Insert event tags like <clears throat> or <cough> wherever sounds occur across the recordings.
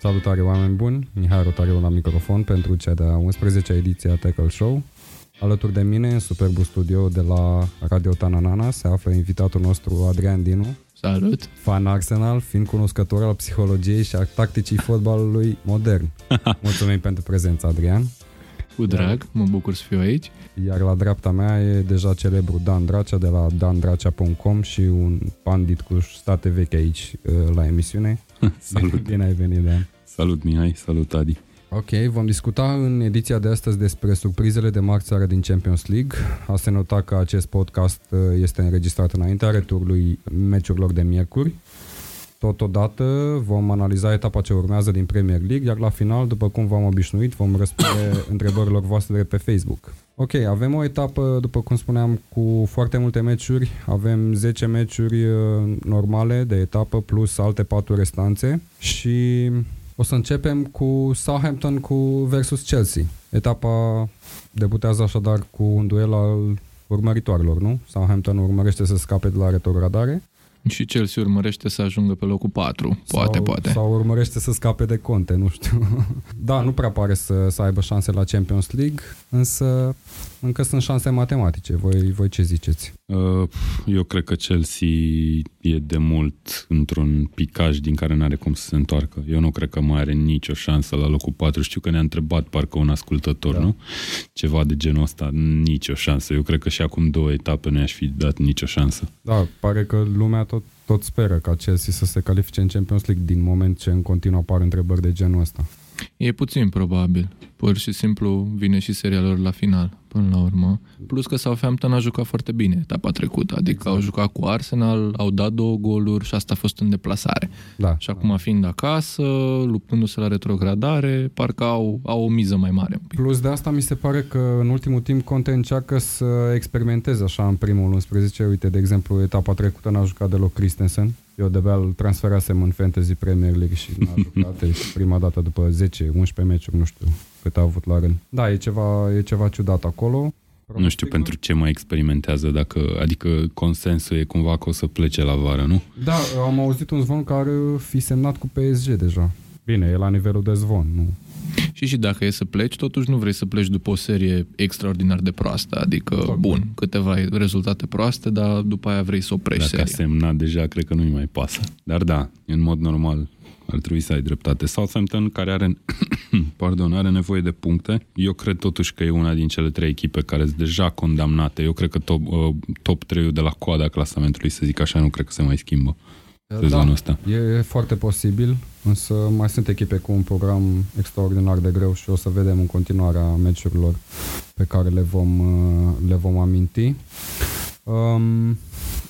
Salutare oameni buni, Mihai Rotariu la microfon pentru cea de-a 11-a ediție a Tackle Show. Alături de mine, în superbul studio de la Radio Tananana, se află invitatul nostru Adrian Dinu, Salut! fan Arsenal, fiind cunoscător al psihologiei și a tacticii fotbalului modern. <laughs> Mulțumim pentru prezența, Adrian. Cu drag, mă bucur să fiu aici. Iar la dreapta mea e deja celebru Dan Dracea de la dandracea.com și un pandit cu state vechi aici uh, la emisiune. <laughs> Salut! Bine ai venit, Dan. Salut, Mihai! Salut, Adi! Ok, vom discuta în ediția de astăzi despre surprizele de marți seară din Champions League. A se nota că acest podcast uh, este înregistrat înaintea returului meciurilor de miercuri. Totodată vom analiza etapa ce urmează din Premier League, iar la final, după cum v-am obișnuit, vom răspunde <coughs> întrebărilor voastre de pe Facebook. Ok, avem o etapă, după cum spuneam, cu foarte multe meciuri. Avem 10 meciuri uh, normale de etapă plus alte 4 restanțe și o să începem cu Southampton cu versus Chelsea. Etapa debutează așadar cu un duel al urmăritoarelor, nu? Southampton urmărește să scape de la retrogradare. Și Chelsea urmărește să ajungă pe locul 4. Poate, sau, poate. Sau urmărește să scape de conte, nu știu. <laughs> da, nu prea pare să, să aibă șanse la Champions League, însă încă sunt șanse matematice. Voi, voi ce ziceți? Uh, eu cred că Chelsea e de mult într-un picaj din care nu are cum să se întoarcă. Eu nu cred că mai are nicio șansă la locul 4. Știu că ne-a întrebat parcă un ascultător, da. nu? Ceva de genul ăsta. Nicio șansă. Eu cred că și acum două etape nu i-aș fi dat nicio șansă. Da, pare că lumea tot, tot speră ca Chelsea să se califice în Champions League din moment ce în continuu apar întrebări de genul ăsta. E puțin probabil. Pur și simplu vine și seria lor la final, până la urmă. Plus că Southampton a jucat foarte bine etapa trecută. Adică exact. au jucat cu Arsenal, au dat două goluri și asta a fost în deplasare. Da. Și acum fiind acasă, luptându-se la retrogradare, parcă au, au o miză mai mare. Plus de asta mi se pare că în ultimul timp Conte încearcă să experimenteze așa în primul 11. Uite, de exemplu, etapa trecută n-a jucat deloc Christensen. Eu de îl transferasem în Fantasy Premier League și n-a <laughs> jucat și prima dată după 10-11 meciuri, nu știu cât a avut la rând. Da, e ceva, e ceva ciudat acolo. Nu știu pentru ce mai experimentează, dacă, adică consensul e cumva că o să plece la vară, nu? Da, am auzit un zvon care fi semnat cu PSG deja. Bine, e la nivelul de zvon, nu? Și și dacă e să pleci, totuși nu vrei să pleci după o serie extraordinar de proastă. Adică, Foarte. bun, câteva rezultate proaste, dar după aia vrei să oprești Dacă seria. a semnat deja, cred că nu-i mai pasă. Dar da, în mod normal, ar trebui să ai dreptate. Southampton, care are, <coughs> pardon, are nevoie de puncte, eu cred totuși că e una din cele trei echipe care sunt deja condamnate. Eu cred că top, uh, top 3 de la coada clasamentului, să zic așa, nu cred că se mai schimbă sezonul da, ăsta. E foarte posibil, însă mai sunt echipe cu un program extraordinar de greu și o să vedem în continuarea meciurilor pe care le vom, uh, le vom aminti. Um,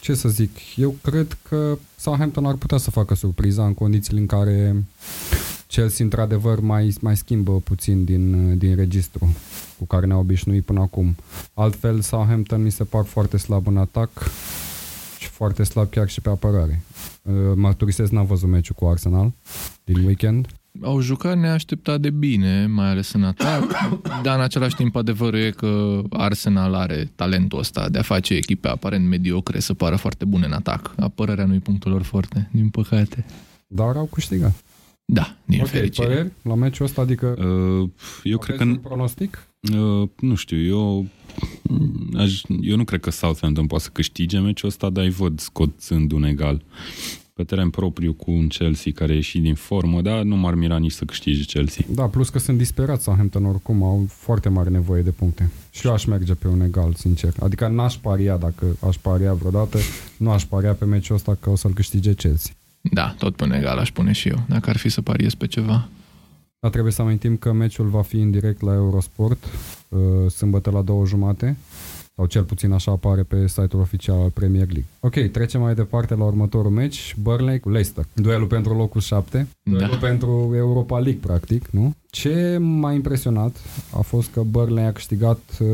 ce să zic, eu cred că Southampton ar putea să facă surpriza în condițiile în care Chelsea într-adevăr mai, mai schimbă puțin din, din registru cu care ne-a obișnuit până acum. Altfel, Southampton mi se par foarte slab în atac și foarte slab chiar și pe apărare. Mărturisesc, n-am văzut meciul cu Arsenal din weekend. Au jucat neașteptat de bine, mai ales în atac, <coughs> dar în același timp adevărul e că Arsenal are talentul ăsta de a face echipe aparent mediocre să pară foarte bune în atac. Apărarea nu-i punctul lor foarte, din păcate. Dar au câștigat. Da, din Ok, fericire. păreri la meciul ăsta, adică Uh, eu cred că... aveți un pronostic? Uh, nu știu, eu aș, eu nu cred că Southampton poate să câștige meciul ăsta, dar îi văd scoțând un egal pe teren propriu cu un Chelsea care e ieșit din formă, dar nu m-ar mira nici să câștige Chelsea. Da, plus că sunt disperați Southampton oricum, au foarte mare nevoie de puncte. Și eu aș merge pe un egal, sincer. Adică n-aș paria, dacă aș paria vreodată, nu aș paria pe meciul ăsta că o să-l câștige Chelsea. Da, tot până egal aș pune și eu, dacă ar fi să pariez pe ceva. Dar trebuie să amintim că meciul va fi în direct la Eurosport, uh, sâmbătă la două jumate, sau cel puțin așa apare pe site-ul oficial al Premier League. Ok, trecem mai departe la următorul meci, Burnley cu Leicester. Duelul pentru locul 7, duelul Da. pentru Europa League, practic, nu? Ce m-a impresionat a fost că Burnley a câștigat, uh,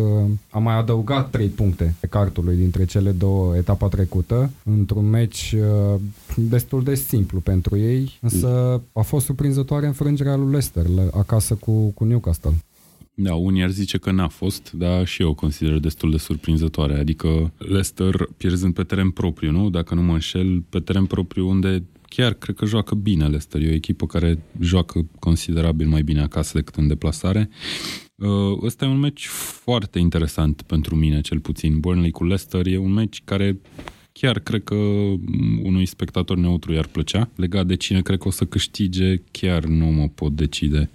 a mai adăugat 3 puncte pe cartului dintre cele două etapa trecută, într-un meci uh, destul de simplu pentru ei, însă a fost surprinzătoare înfrângerea lui Leicester la- acasă cu, cu Newcastle. Da, unii ar zice că n-a fost, dar și eu o consider destul de surprinzătoare. Adică Leicester pierzând pe teren propriu, nu? Dacă nu mă înșel, pe teren propriu unde chiar cred că joacă bine Leicester. E o echipă care joacă considerabil mai bine acasă decât în deplasare. Uh, ăsta e un meci foarte interesant pentru mine, cel puțin. Burnley cu Leicester e un meci care chiar cred că unui spectator neutru i-ar plăcea. Legat de cine cred că o să câștige, chiar nu mă pot decide.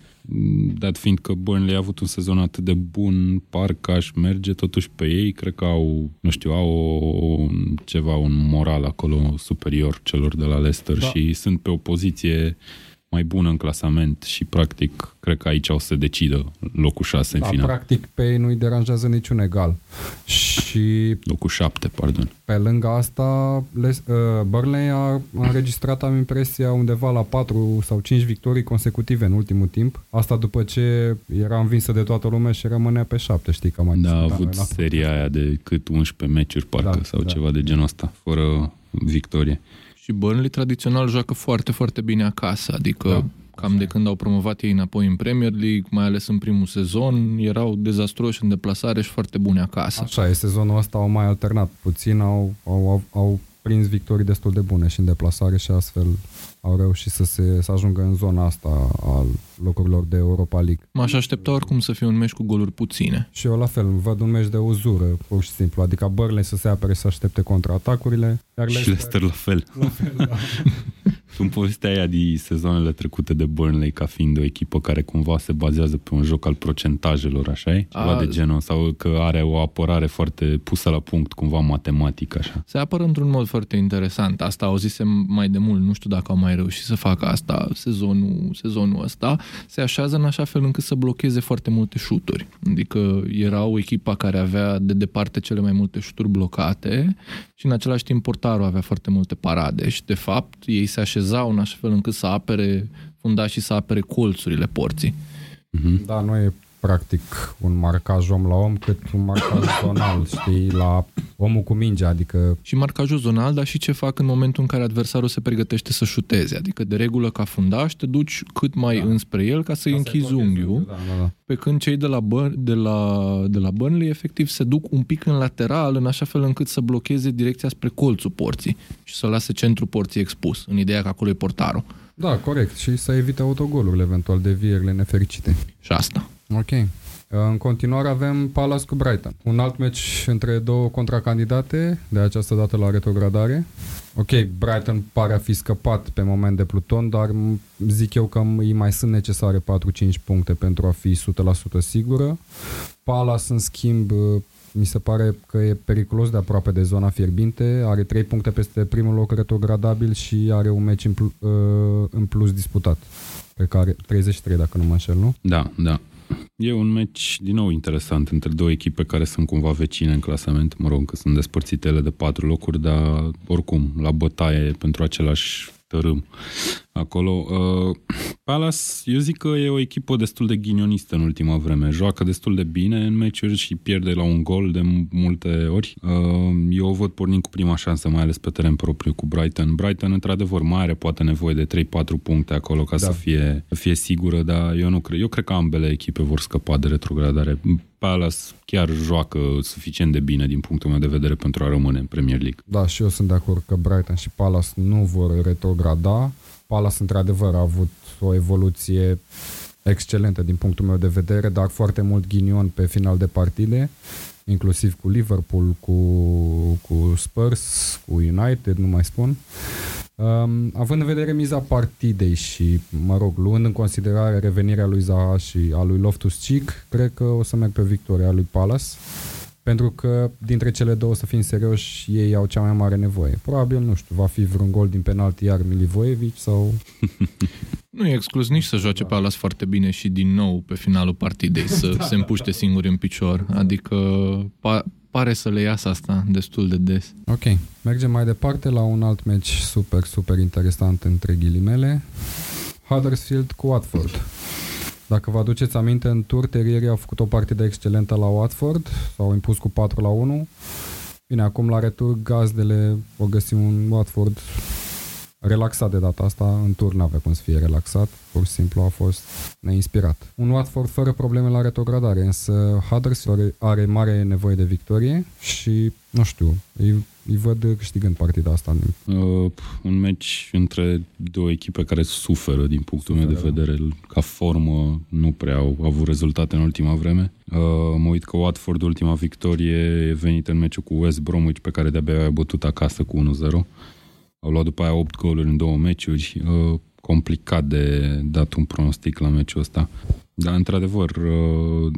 Dat fiind că Burnley a avut un sezon atât de bun, parcă aș merge totuși pe ei, cred că au, nu știu, au o, ceva, un moral acolo superior celor de la Leicester da. și sunt pe o poziție mai bună în clasament și practic cred că aici o să decidă locul 6 în da, final. practic pe ei nu-i deranjează niciun egal. Și locul 7, pardon. Pe lângă asta, Les, uh, Burnley a înregistrat, am impresia, undeva la 4 sau 5 victorii consecutive în ultimul timp. Asta după ce era învinsă de toată lumea și rămânea pe 7, știi, că mai Da, a avut seria aia de cât 11 meciuri, parcă, da, sau da. ceva de genul ăsta, fără victorie. Și Burnley tradițional joacă foarte, foarte bine acasă, adică da. cam de când au promovat ei înapoi în Premier League, mai ales în primul sezon, erau dezastruoși în deplasare și foarte bune acasă. Așa e, sezonul ăsta au mai alternat puțin, au, au, au, au prins victorii destul de bune și în deplasare și astfel au reușit să, se, să ajungă în zona asta al locurilor de Europa League. M-aș aștepta oricum să fie un meci cu goluri puține. Și eu la fel, văd un meci de uzură, pur și simplu. Adică Burnley să se apere să aștepte contraatacurile. Iar și Leicester la fel. La fel, da. <laughs> tu îmi povestea aia din sezonele trecute de Burnley ca fiind o echipă care cumva se bazează pe un joc al procentajelor, așa e? Ceva A, de genul, sau că are o apărare foarte pusă la punct, cumva matematic, așa. Se apără într-un mod foarte interesant. Asta auzisem mai de mult, nu știu dacă au mai reușit să facă asta sezonul, sezonul ăsta, se așează în așa fel încât să blocheze foarte multe șuturi. Adică era o echipă care avea de departe cele mai multe șuturi blocate și în același timp portarul avea foarte multe parade și de fapt ei se așezau în așa fel încât să apere fundașii să apere colțurile porții. Da, nu e practic un marcaj om la om, cât un marcaj <coughs> zonal, știi, la omul cu mingea, adică... Și marcajul zonal, dar și ce fac în momentul în care adversarul se pregătește să șuteze, adică de regulă ca fundaș te duci cât mai da. înspre el ca să-i ca închizi unghiul, da, da, da. pe când cei de la, Bur- de, la, de la Burnley efectiv se duc un pic în lateral, în așa fel încât să blocheze direcția spre colțul porții și să lase centrul porții expus, în ideea că acolo e portarul. Da, corect. Și să evite autogolurile, eventual, devierile nefericite. Și asta. Ok. În continuare avem Palace cu Brighton. Un alt meci între două contracandidate, de această dată la retrogradare. Ok, Brighton pare a fi scăpat pe moment de Pluton, dar zic eu că îi mai sunt necesare 4-5 puncte pentru a fi 100% sigură. Palace, în schimb, mi se pare că e periculos de aproape de zona fierbinte, are 3 puncte peste primul loc retrogradabil și are un meci în, plus, în plus disputat, pe care 33 dacă nu mă înșel, nu? Da, da. E un meci, din nou, interesant între două echipe care sunt cumva vecine în clasament. Mă rog, că sunt despărțitele de patru locuri, dar oricum, la bătaie pentru același tărâm acolo. Uh, Palace, eu zic că e o echipă destul de ghinionistă în ultima vreme. Joacă destul de bine în meciuri și pierde la un gol de multe ori. Uh, eu o văd pornind cu prima șansă, mai ales pe teren propriu cu Brighton. Brighton, într-adevăr, mai are poate nevoie de 3-4 puncte acolo ca da. să fie, fie sigură, dar eu nu cred. Eu cred că ambele echipe vor scăpa de retrogradare. Palace chiar joacă suficient de bine din punctul meu de vedere pentru a rămâne în Premier League. Da, și eu sunt de acord că Brighton și Palace nu vor retrograda. Palace, într-adevăr, a avut o evoluție excelentă din punctul meu de vedere, dar foarte mult ghinion pe final de partide, inclusiv cu Liverpool, cu, cu Spurs, cu United, nu mai spun. Um, având în vedere miza partidei și, mă rog, luând în considerare revenirea lui Zaha și a lui Loftus-Cheek, cred că o să merg pe victoria lui Palace pentru că dintre cele două, să fim serioși, ei au cea mai mare nevoie. Probabil, nu știu, va fi vreun gol din penalti iar Milivojevic sau... <laughs> nu e exclus nici să joace da. pe alas foarte bine și din nou pe finalul partidei să <laughs> da, se împuște singur în picior. Adică pa- pare să le iasă asta destul de des. Ok, mergem mai departe la un alt meci super, super interesant între ghilimele. Huddersfield cu Watford. Dacă vă aduceți aminte, în tur, terierii au făcut o partidă excelentă la Watford, s-au impus cu 4 la 1. Bine, acum la retur, gazdele o găsim un Watford relaxat de data asta, în tur n-avea cum să fie relaxat, pur și simplu a fost neinspirat. Un Watford fără probleme la retrogradare, însă Huddersfield are, are mare nevoie de victorie și, nu știu, îi, îi văd câștigând partida asta. Uh, un meci între două echipe care suferă din punctul suferă. meu de vedere. Ca formă nu prea au avut rezultate în ultima vreme. Uh, mă uit că Watford, ultima victorie, e venit în meciul cu West Bromwich, pe care de-abia a bătut acasă cu 1-0. Au luat după aia 8 goluri în două meciuri. Uh, complicat de dat un pronostic la meciul ăsta. Dar, într-adevăr, uh,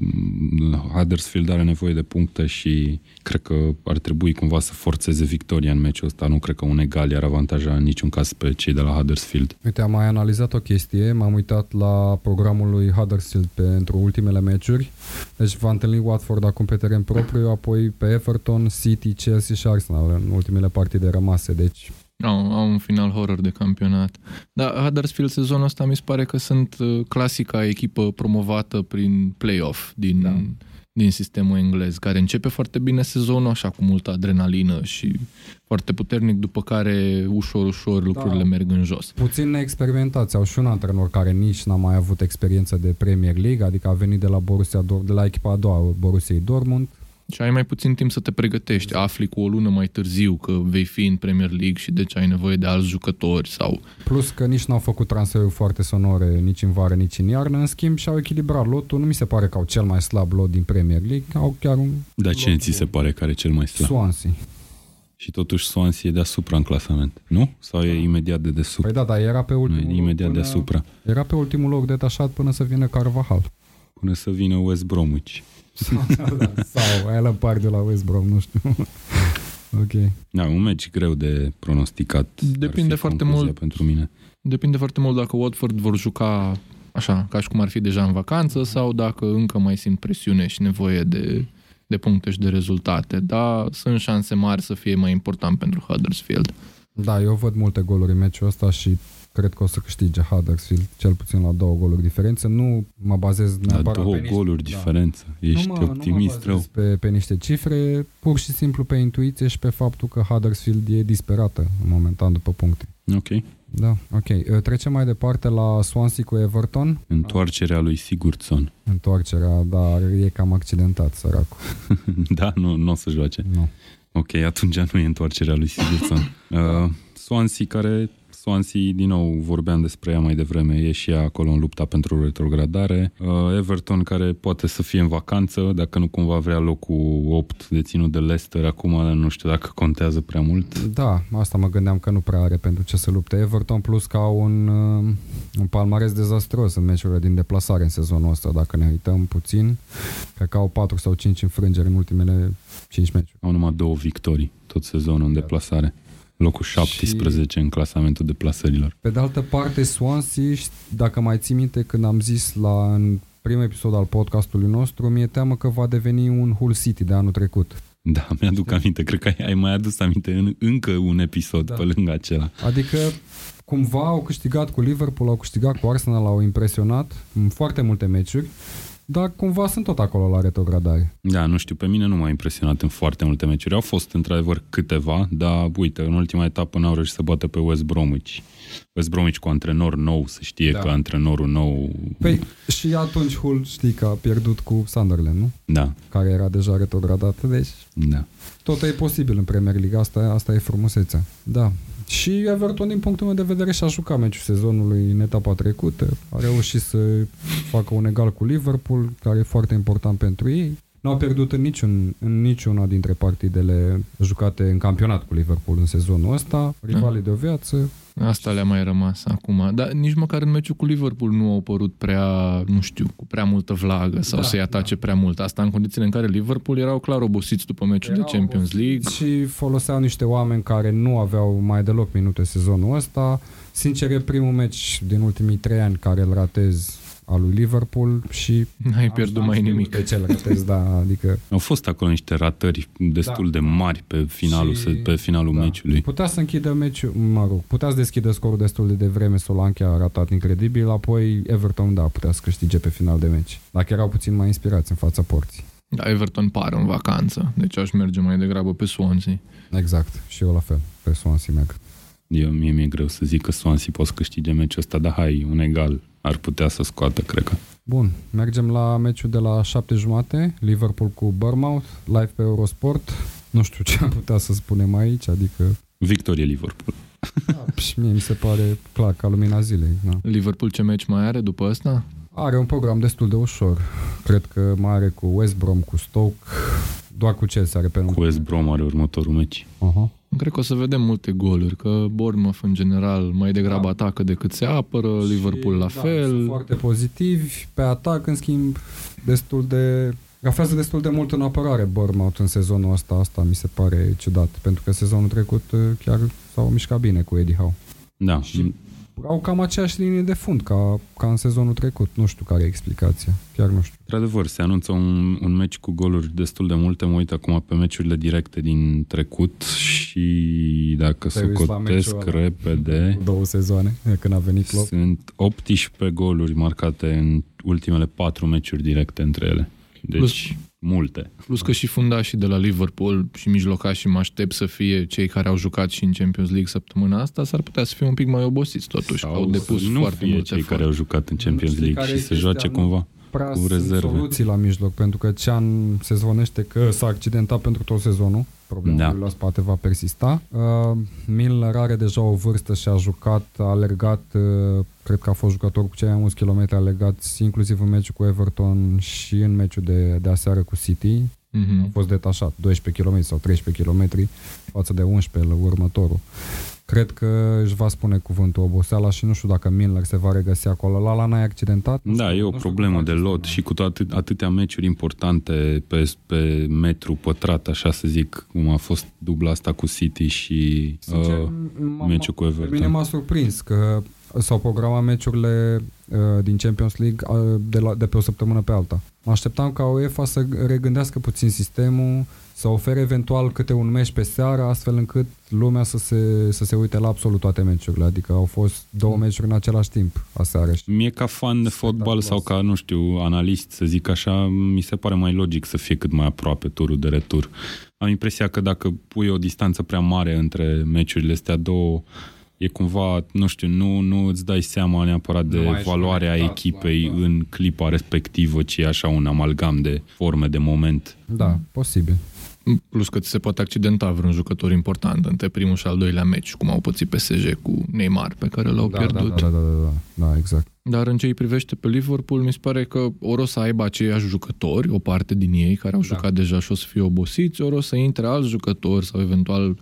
Huddersfield are nevoie de puncte și cred că ar trebui cumva să forțeze victoria în meciul ăsta. Nu cred că un egal i-ar avantaja în niciun caz pe cei de la Huddersfield. Uite, am mai analizat o chestie, m-am uitat la programul lui Huddersfield pentru ultimele meciuri. Deci va întâlni Watford acum pe teren propriu, apoi pe Everton, City, Chelsea și Arsenal în ultimele partide rămase. Deci au, au un final horror de campionat. Dar Huddersfield sezonul ăsta mi se pare că sunt uh, clasica echipă promovată prin play-off din, da. din sistemul englez, care începe foarte bine sezonul, așa cu multă adrenalină și foarte puternic, după care ușor, ușor lucrurile da. merg în jos. Puțin neexperimentați. Au și un antrenor care nici n-a mai avut experiență de Premier League, adică a venit de la Borussia, de la echipa a doua Borussia Dortmund, și ai mai puțin timp să te pregătești. Afli cu o lună mai târziu că vei fi în Premier League și deci ai nevoie de alți jucători sau... Plus că nici n-au făcut transferuri foarte sonore nici în vară, nici în iarnă. În schimb și-au echilibrat lotul. Nu mi se pare că au cel mai slab lot din Premier League. Au chiar un... Dar cine ți se pare care e cel mai slab? Swansea. Și totuși Swansea e deasupra în clasament, nu? Sau e imediat de desubt? Păi da, dar era pe ultimul nu, imediat loc până... deasupra. Era pe ultimul loc detașat până să vină Carvajal. Până să vină West Bromwich. Sau, sau Alan Park de la West Brom, nu știu. ok. Da, un meci greu de pronosticat. Depinde foarte mult pentru mine. Depinde foarte mult dacă Watford vor juca așa, ca și cum ar fi deja în vacanță sau dacă încă mai simt presiune și nevoie de, de puncte și de rezultate. Dar sunt șanse mari să fie mai important pentru Huddersfield. Da, eu văd multe goluri în meciul ăsta și cred că o să câștige Huddersfield, cel puțin la două goluri diferență. Nu mă bazez neapărat la două pe goluri niște, diferență. Da. Ești nu mă, optimist nu mă Pe, pe niște cifre, pur și simplu pe intuiție și pe faptul că Huddersfield e disperată în momentan după puncte. Ok. Da, ok. Trecem mai departe la Swansea cu Everton. Întoarcerea lui Sigurdsson. Întoarcerea, da, e cam accidentat, săracul. <laughs> da, nu, nu o să joace. Nu. Ok, atunci nu e întoarcerea lui Sigurdsson. <laughs> uh, Swansea care Swansea, din nou, vorbeam despre ea mai devreme, e și ea acolo în lupta pentru retrogradare. Uh, Everton, care poate să fie în vacanță, dacă nu cumva vrea locul 8 deținut de Leicester, acum nu știu dacă contează prea mult. Da, asta mă gândeam că nu prea are pentru ce să lupte Everton, plus că au un, uh, un palmares dezastros în meciurile din deplasare în sezonul ăsta, dacă ne uităm puțin. Cred că au 4 sau 5 înfrângeri în ultimele 5 meciuri. Au numai două victorii tot sezonul în deplasare locul 17 și... în clasamentul de plasărilor. Pe de altă parte, Swansea, dacă mai ții minte când am zis la în primul episod al podcastului nostru, mi-e teamă că va deveni un Hull City de anul trecut. Da, mi-aduc aminte. Cred că ai mai adus aminte în încă un episod da. pe lângă acela. Adică cumva au câștigat cu Liverpool, au câștigat cu Arsenal, au impresionat în foarte multe meciuri dar cumva sunt tot acolo la retrogradare. Da, nu știu, pe mine nu m-a impresionat în foarte multe meciuri. Au fost într-adevăr câteva, dar uite, în ultima etapă n-au reușit să bată pe West Bromwich. West Bromwich cu antrenor nou, să știe da. că antrenorul nou... Păi și atunci Hull știi că a pierdut cu Sunderland, nu? Da. Care era deja retrogradat, deci... Da. Tot e posibil în Premier League, asta, asta e frumusețea. Da. Și Everton, din punctul meu de vedere, și-a jucat meciul sezonului în etapa trecută. A reușit să facă un egal cu Liverpool, care e foarte important pentru ei. N-au pierdut în, niciun, în niciuna dintre partidele jucate în campionat cu Liverpool în sezonul ăsta. Rivalii de o viață, Asta le-a mai rămas acum. Dar nici măcar în meciul cu Liverpool nu au părut prea, nu știu, cu prea multă vlagă sau da, să-i atace da. prea mult. Asta în condițiile în care Liverpool erau clar obosiți după meciul erau de Champions League. Și foloseau niște oameni care nu aveau mai deloc minute sezonul ăsta. Sincer, e primul meci din ultimii trei ani care îl ratez al lui Liverpool și... N-ai pierdut mai nimic. De ce ratez, da, adică... Au fost acolo niște ratări destul da. de mari pe finalul, și, pe finalul da. meciului. Putea să închidă meciul, mă rog, putea să deschidă scorul destul de devreme, Solanke a ratat incredibil, apoi Everton, da, putea să câștige pe final de meci. Dacă erau puțin mai inspirați în fața porții. Da, Everton pare în vacanță, deci aș merge mai degrabă pe Swansea. Exact, și eu la fel, pe Swansea merg. Eu, mie mi-e greu să zic că Swansea poate să câștige meciul ăsta, dar hai, un egal ar putea să scoată, cred că. Bun, mergem la meciul de la șapte jumate, Liverpool cu Bournemouth, live pe Eurosport. Nu știu ce am putea să spunem aici, adică... Victorie Liverpool. Da, și mie mi se pare clar ca lumina zilei. Da. Liverpool ce meci mai are după asta? Are un program destul de ușor. Cred că mai are cu West Brom, cu Stoke, doar cu Chelsea are pe Cu West Brom are următorul meci. Uh-huh. Cred că o să vedem multe goluri, că Bournemouth în general mai degrabă Da. atacă decât se apără, Liverpool la și, Da, fel. sunt foarte pozitivi. Pe atac, în schimb, destul de... Gafează destul de mult în apărare Bournemouth în sezonul ăsta. Asta mi se pare ciudat, pentru că sezonul trecut uh, chiar s-au mișcat bine cu Eddie Howe. Da, Și- Au cam aceeași linie de fund ca, ca în sezonul trecut. Nu știu care e explicația. Chiar nu știu. Într-adevăr, se anunță un, un meci cu goluri destul de multe. Mă uit acum pe meciurile directe din trecut și dacă Te uiți la meciul socotesc ăla. repede, <laughs> Două sezoane, de când a venit Klopp. sunt 18 goluri marcate în ultimele patru meciuri directe între ele. Deci, Plus- multe. Plus că și fundașii de la Liverpool și mijlocașii mă aștept să fie cei care au jucat și în Champions League săptămâna asta, s-ar putea să fie un pic mai obosiți totuși. Sau au depus să nu foarte fie mult cei efort. care au jucat în Champions știi League care și e să chestia, joace nu? cumva. Prea Cu sunt rezerve. soluții la mijloc, pentru că Cean se zvonește că s-a accidentat pentru tot sezonul. Problema Da. da. la spate va persista. Uh, Milner are deja o vârstă și a jucat, a alergat, uh, cred că a fost jucător cu cei mai mulți kilometri alergați, inclusiv în meciul cu Everton și în meciul de, de aseară cu City. A Mhm. fost detașat 12 km sau 13 km față de 11 la următorul. Cred că își va spune cuvântul oboseala și nu știu dacă Milner se va regăsi acolo. La n-ai accidentat? Nu Da, știu, e o nu știu problemă cum de face lot să- și cu toate, atâtea meciuri importante pe, pe metru pătrat, așa să zic, cum a fost dubla asta cu City și Sincer, uh, m- meciul cu Pe mine Everton. m-a surprins că s-au programat meciurile uh, din Champions League uh, de, la, de pe o săptămână pe alta. Mă așteptam ca UEFA să regândească puțin sistemul, să ofere eventual câte un meci pe seară, astfel încât lumea să se, să se uite la absolut toate meciurile. Adică au fost două meciuri în același timp aseară. știi? Mie ca fan de fotbal sau ca, nu știu, analist, să zic așa, mi se pare mai logic să fie cât mai aproape turul de retur. Am impresia că dacă pui o distanță prea mare între meciurile astea două, e cumva, nu știu, nu, nu îți dai seama neapărat de Nu mai ești valoarea conectat, echipei da, da. în clipa respectivă, ci e așa un amalgam de forme de moment. Da, posibil. Plus că ți se poate accidenta vreun jucător important între primul și al doilea meci, cum au pățit PSG cu Neymar, pe care l-au Da, pierdut. da, da, da, da, da, da, exact. Dar în ce îi privește pe Liverpool, mi se pare că ori o să aibă aceiași jucători, o parte din ei care au Da. jucat deja și o să fie obosiți, ori o să intre alți jucători sau eventual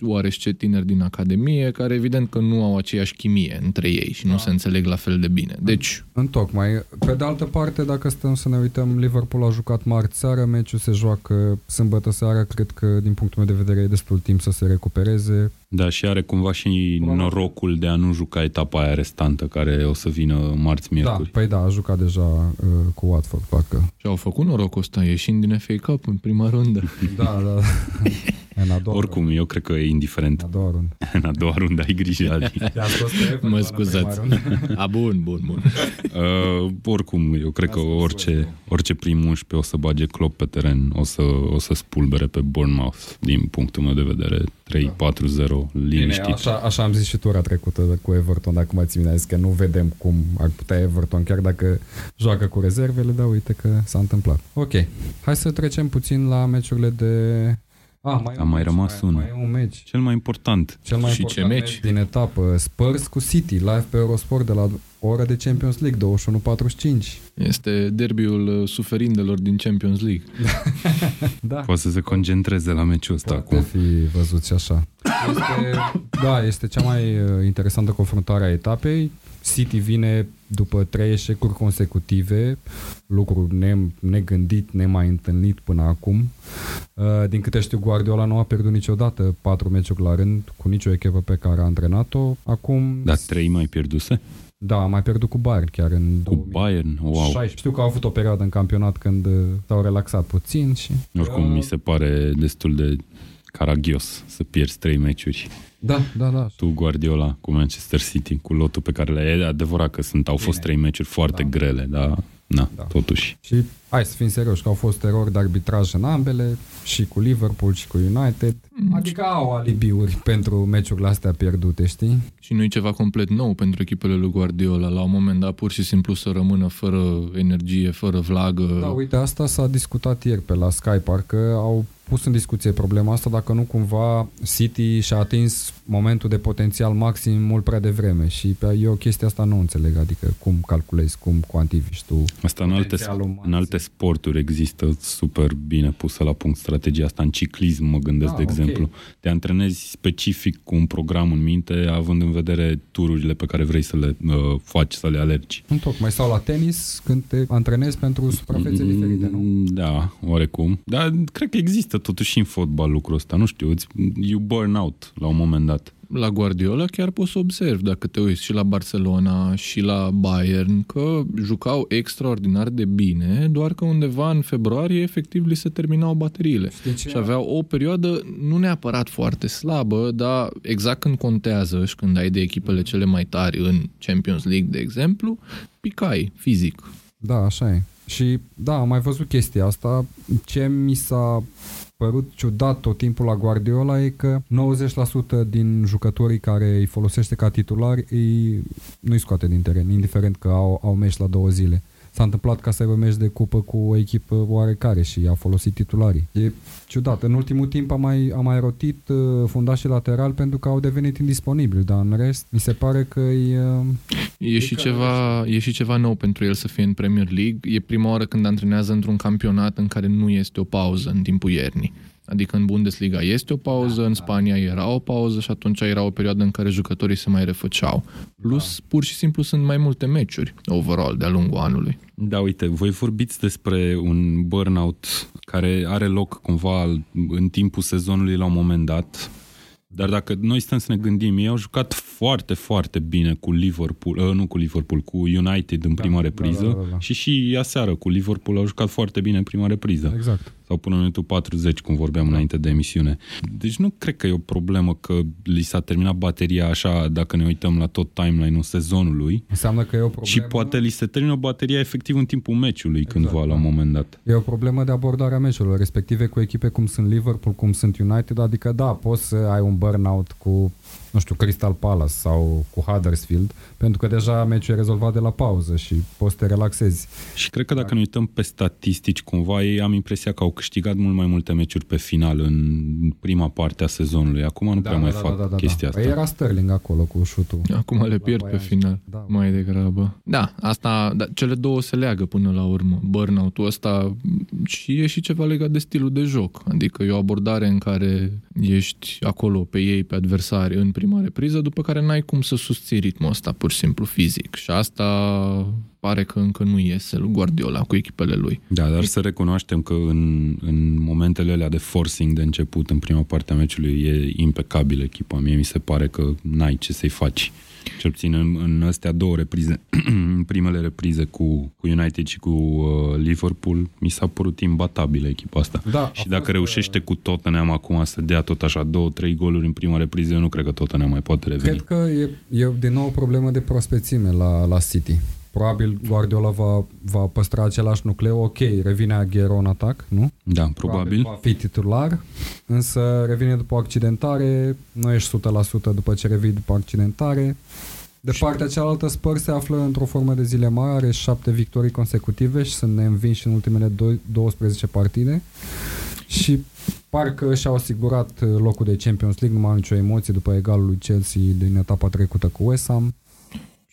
oarește tineri din academie, care evident că nu au aceeași chimie între ei și nu Da. se înțeleg la fel de bine. Deci, Întocmai. Pe de altă parte, dacă stăm să ne uităm, Liverpool a jucat marți seară, meciul se joacă sâmbătă seară, cred că din punctul meu de vedere e destul timp să se recupereze. Da, și are cumva și Probabil. norocul de a nu juca etapa aia restantă, care o să vină marți-miercuri. Da, păi da, a jucat deja uh, cu Watford, parcă. și-au făcut norocul ăsta ieșind din FA Cup în prima rundă. Da, da. <laughs> în a doua Oricum, eu cred că e indiferent. În a doua rundă. <laughs> În a doua rundă ai grijă, <laughs> Adi. Te-a scos pe Everton Mă în scuzați. prima rundă. <laughs> A, bun, bun, bun. Uh, oricum, eu cred că Asta e orice, foarte. orice prim 11 o să bage Klopp pe teren, o să, o să spulbere pe Bournemouth, din punctul meu de vedere. 3-4-0, Bine, liniștit. așa, așa am zis și tura trecută cu Everton, dacă mă țin minte, am zis că nu vedem cum ar putea Everton, chiar dacă joacă cu rezervele, dar uite că s-a întâmplat. Ok, hai să trecem puțin la meciurile de... Ah, mai e A un mai meci, rămas mai, unul. Mai e un meci. Cel mai important. Cel mai Și important ce meci? din etapă. Spurs cu City, live pe Eurosport de la o oră de Champions League, 21.45. Este derbiul uh, suferindelor din Champions League. <laughs> Da. Poate să se concentreze la meciul ăsta Poate acum. fi văzut și așa. Este, da, este cea mai uh, interesantă confruntare a etapei. City vine după trei eșecuri consecutive, lucru ne, negândit, nemai întâlnit până acum. Uh, Din câte știu, Guardiola nu a pierdut niciodată patru meciuri la rând cu nicio echipă pe care a antrenat-o. Acum, Dar trei mai pierduse? da, a mai pierdut cu Bayern chiar în Cu Bayern? Wow. 2016. Știu că au avut o perioadă în campionat când uh, s-au relaxat puțin și... Oricum, mi se pare destul de caragios să pierzi trei meciuri. Da, da, da. Tu, Guardiola, cu Manchester City, cu lotul pe care le-ai, e adevărat că sunt, au fost Bine. trei meciuri foarte Da. grele, dar na, Da. totuși. Și hai să fim serioși, că au fost erori de arbitraj în ambele, și cu Liverpool și cu United. Mm. Adică au alibiuri pentru meciurile astea pierdute, știi? Și nu e ceva complet nou pentru echipele lui Guardiola. La un moment dat, pur și simplu să rămână fără energie, fără vlagă. Da, uite, asta s-a discutat ieri pe la Sky, parcă au pus în discuție problema asta dacă nu cumva City și-a atins momentul de potențial maxim mult prea devreme și pe eu chestia asta nu înțeleg, adică cum calculezi, cum cuantifici tu Asta în alte, în alte sporturi există super bine pusă la punct strategia asta, în ciclism mă gândesc, ah, de exemplu. Okay. Te antrenezi specific cu un program în minte, având în vedere tururile pe care vrei să le uh, faci, să le alergi. Tocmai sau la tenis, când te antrenezi pentru suprafețe mm, diferite, nu? Da, oarecum. Dar cred că există există totuși și în fotbal lucrul ăsta, nu știu, you burn out la un moment dat. La Guardiola chiar poți să observi, dacă te uiți și la Barcelona și la Bayern, că jucau extraordinar de bine, doar că undeva în februarie efectiv li se terminau bateriile. Și aveau o perioadă nu neapărat foarte slabă, dar exact când contează și când ai de echipele cele mai tari în Champions League, de exemplu, picai fizic. Da, așa e. Și da, am mai văzut chestia asta. Ce mi s-a părut ciudat tot timpul la Guardiola e că 90% din jucătorii care îi folosește ca titulari îi, nu-i scoate din teren, indiferent că au, au meci la două zile s-a întâmplat ca să aibă meci de cupă cu o echipă oarecare și a folosit titularii. E ciudat. În ultimul timp a mai, a mai rotit uh, fundașii lateral pentru că au devenit indisponibili, dar în rest mi se pare că e... Uh, e, și ceva, e și ceva nou pentru el să fie în Premier League. E prima oară când antrenează într-un campionat în care nu este o pauză în timpul iernii. Adică în Bundesliga este o pauză, da, în Spania da. era o pauză și atunci era o perioadă în care jucătorii se mai refăceau. Plus, da. pur și simplu sunt mai multe meciuri overall de-a lungul anului. Da, uite, voi vorbiți despre un burnout care are loc cumva în timpul sezonului la un moment dat. Dar dacă noi stăm să ne gândim, ei au jucat foarte, foarte bine cu Liverpool, uh, nu cu Liverpool, cu United în da, prima repriză da, da, da, da. și și aseară cu Liverpool au jucat foarte bine în prima repriză. Exact sau până în minutul 40, cum vorbeam da. înainte de emisiune. Deci nu cred că e o problemă că li s-a terminat bateria așa, dacă ne uităm la tot timeline-ul sezonului. Înseamnă că e o problemă... Și poate li se termină bateria efectiv în timpul meciului exact, cândva, da. la un moment dat. E o problemă de abordare a meciurilor, respective cu echipe cum sunt Liverpool, cum sunt United, adică da, poți să ai un burnout cu nu știu, Crystal Palace sau cu Huddersfield, pentru că deja meciul e rezolvat de la pauză și poți să te relaxezi. Și cred că dacă ne uităm pe statistici, cumva ei am impresia că au câștigat mult mai multe meciuri pe final în prima parte a sezonului. Acum nu da, prea da, mai da, fac da, da, da, chestia da. asta. Păi era Sterling acolo cu șutul. Acum le pierd pe final, da, mai degrabă. Da, asta, da, cele două se leagă până la urmă. Burnout-ul ăsta și e și ceva legat de stilul de joc. Adică e o abordare în care ești acolo pe ei, pe adversari, în prima repriză, după care n-ai cum să susții ritmul ăsta pur și simplu fizic. Și asta pare că încă nu iese lui Guardiola cu echipele lui. Da, dar să recunoaștem că în, în momentele alea de forcing de început, în prima parte a meciului, e impecabil echipa. Mie mi se pare că n-ai ce să-i faci. Cel puțin în, în astea două reprize, <clears throat> în primele reprize cu, cu United și cu uh, Liverpool, mi s-a părut imbatabilă echipa asta. Da, și dacă fost, reușește uh, cu Tottenham acum să dea tot așa două, trei goluri în prima repriză, eu nu cred că Tottenham mai poate reveni. Cred că e, e din nou o problemă de prospețime la, la City. Probabil Guardiola va, va păstra același nucleu, ok, revine Aguero în atac, nu? Da, probabil. probabil. Va fi titular, însă revine după o accidentare, nu ești 100% după ce revii după accidentare. De și partea cealaltă, Spurs se află într-o formă de zile mari, are șapte victorii consecutive și sunt neînvinși în ultimele 12 partide. Și parcă și-au asigurat locul de Champions League, nu mai au nicio emoție după egalul lui Chelsea din etapa trecută cu West Ham.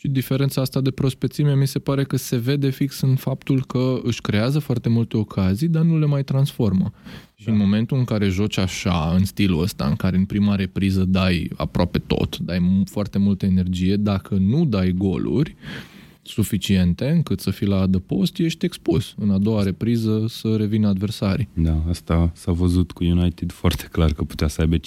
Și diferența asta de prospețime mi se pare că se vede fix în faptul că își creează foarte multe ocazii, dar nu le mai transformă. Și da. în momentul în care joci așa, în stilul ăsta, în care în prima repriză dai aproape tot, dai foarte multă energie, dacă nu dai goluri suficiente încât să fii la adăpost, ești expus în a doua repriză să revină adversarii. Da, asta s-a văzut cu United foarte clar că putea să aibă 5-0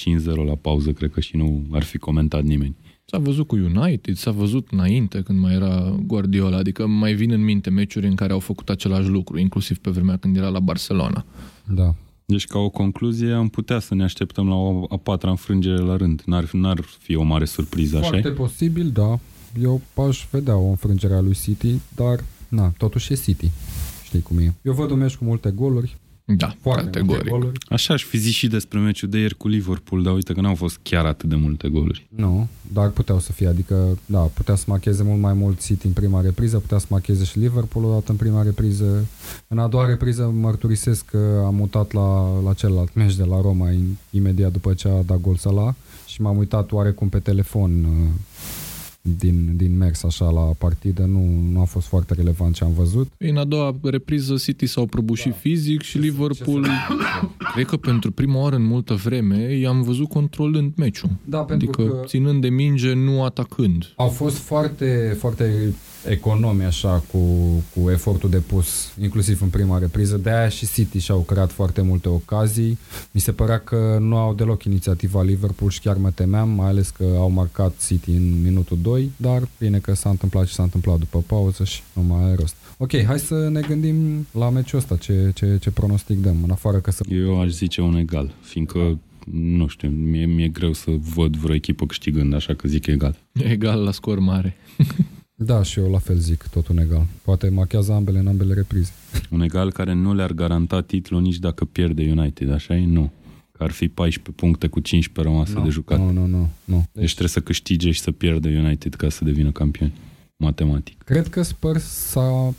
la pauză, cred că și nu ar fi comentat nimeni. S-a văzut cu United, s-a văzut înainte când mai era Guardiola, adică mai vin în minte meciuri în care au făcut același lucru, inclusiv pe vremea când era la Barcelona. Da. Deci, ca o concluzie, am putea să ne așteptăm la o a patra înfrângere la rând. N-ar, n-ar fi o mare surpriză, așa Foarte posibil, da. Eu aș vedea o înfrângere a lui City, dar, na, totuși e City. știi cum e. Eu văd un meci cu multe goluri, Da, foarte multe categoric. goluri. Așa aș fi zis și despre meciul de ieri cu Liverpool, dar uite că n-au fost chiar atât de multe goluri. Nu, dar puteau să fie, adică, da, putea să macheze mult mai mult City în prima repriză, putea să macheze și Liverpool o dată în prima repriză. În a doua repriză mărturisesc că am mutat la, la celălalt meci de la Roma in- imediat după ce a dat gol Salah și m-am uitat oarecum pe telefon uh, din, din mers așa la partidă, nu, nu a fost foarte relevant ce am văzut. În a doua repriză City s-au prăbușit da. fizic și Liverpool, cred că pentru prima oară în multă vreme, i-am văzut controlând meciul. Da, pentru Adică că ținând de minge, nu atacând. Au fost foarte, foarte economi așa cu, cu efortul depus, inclusiv în prima repriză. De aia și City și-au creat foarte multe ocazii. Mi se părea că nu au deloc inițiativa Liverpool și chiar mă temeam, mai ales că au marcat City în minutul 2, dar bine că s-a întâmplat și s-a întâmplat după pauză și nu mai are rost. Ok, hai să ne gândim la meciul ăsta, ce, ce, ce pronostic dăm, în afară că să... Eu aș zice un egal, fiindcă, nu știu, mie, mi-e greu să văd vreo echipă câștigând, așa că zic egal. Egal la scor mare. <laughs> Da, și eu la fel zic, tot un egal. Poate machează ambele în ambele reprize. Un egal care nu le-ar garanta titlul nici dacă pierde United, așa e? Nu. Că ar fi 14 puncte cu 15 rămase Nu, de jucat. Nu, nu, nu. nu. Deci trebuie să câștige și să pierdă United ca să devină campioni. Matematic. Cred că Spurs s-a,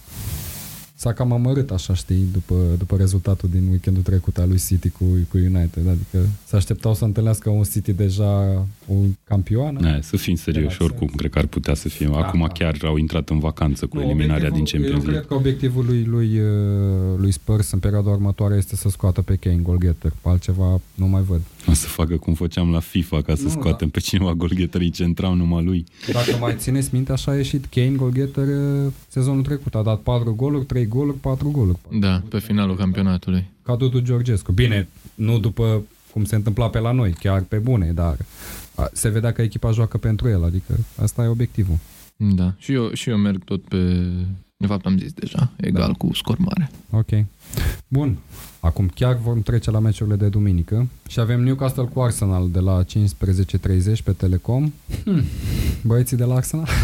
s-a cam amărât, așa știi, după, după rezultatul din weekendul trecut al lui City cu, cu United. Adică se așteptau să întâlnească un City deja un campion. Ne, să fim serioși, Relaxat. oricum, cred că ar putea să fie. Acum da. chiar au intrat în vacanță cu Nu, eliminarea din obiectivul- Champions Eu League. cred că obiectivul lui, lui, uh, lui Spurs în perioada următoare este să scoată pe Kane goalgetter. Altceva nu mai văd. O să facă cum făceam la FIFA ca să Nu, scoatem pe cineva golghetării centrau numai lui. Dacă mai țineți minte, așa a ieșit Kane goalgetter uh, sezonul trecut. A dat 4 goluri, 3 goluri, 4 goluri. Da, pe finalul campionatului. Ca Dudu Georgescu. Bine, nu după cum se întâmpla pe la noi, chiar pe bune, dar a, se vedea că echipa joacă pentru el, adică asta e obiectivul. Da. Și eu, și eu merg tot pe... De fapt am zis deja, egal Da. cu scor mare. Ok. Bun. Acum chiar vom trece la meciurile de duminică și avem Newcastle cu Arsenal de la 15.30 pe Telecom. Hmm. Băieții de la Arsenal? <laughs>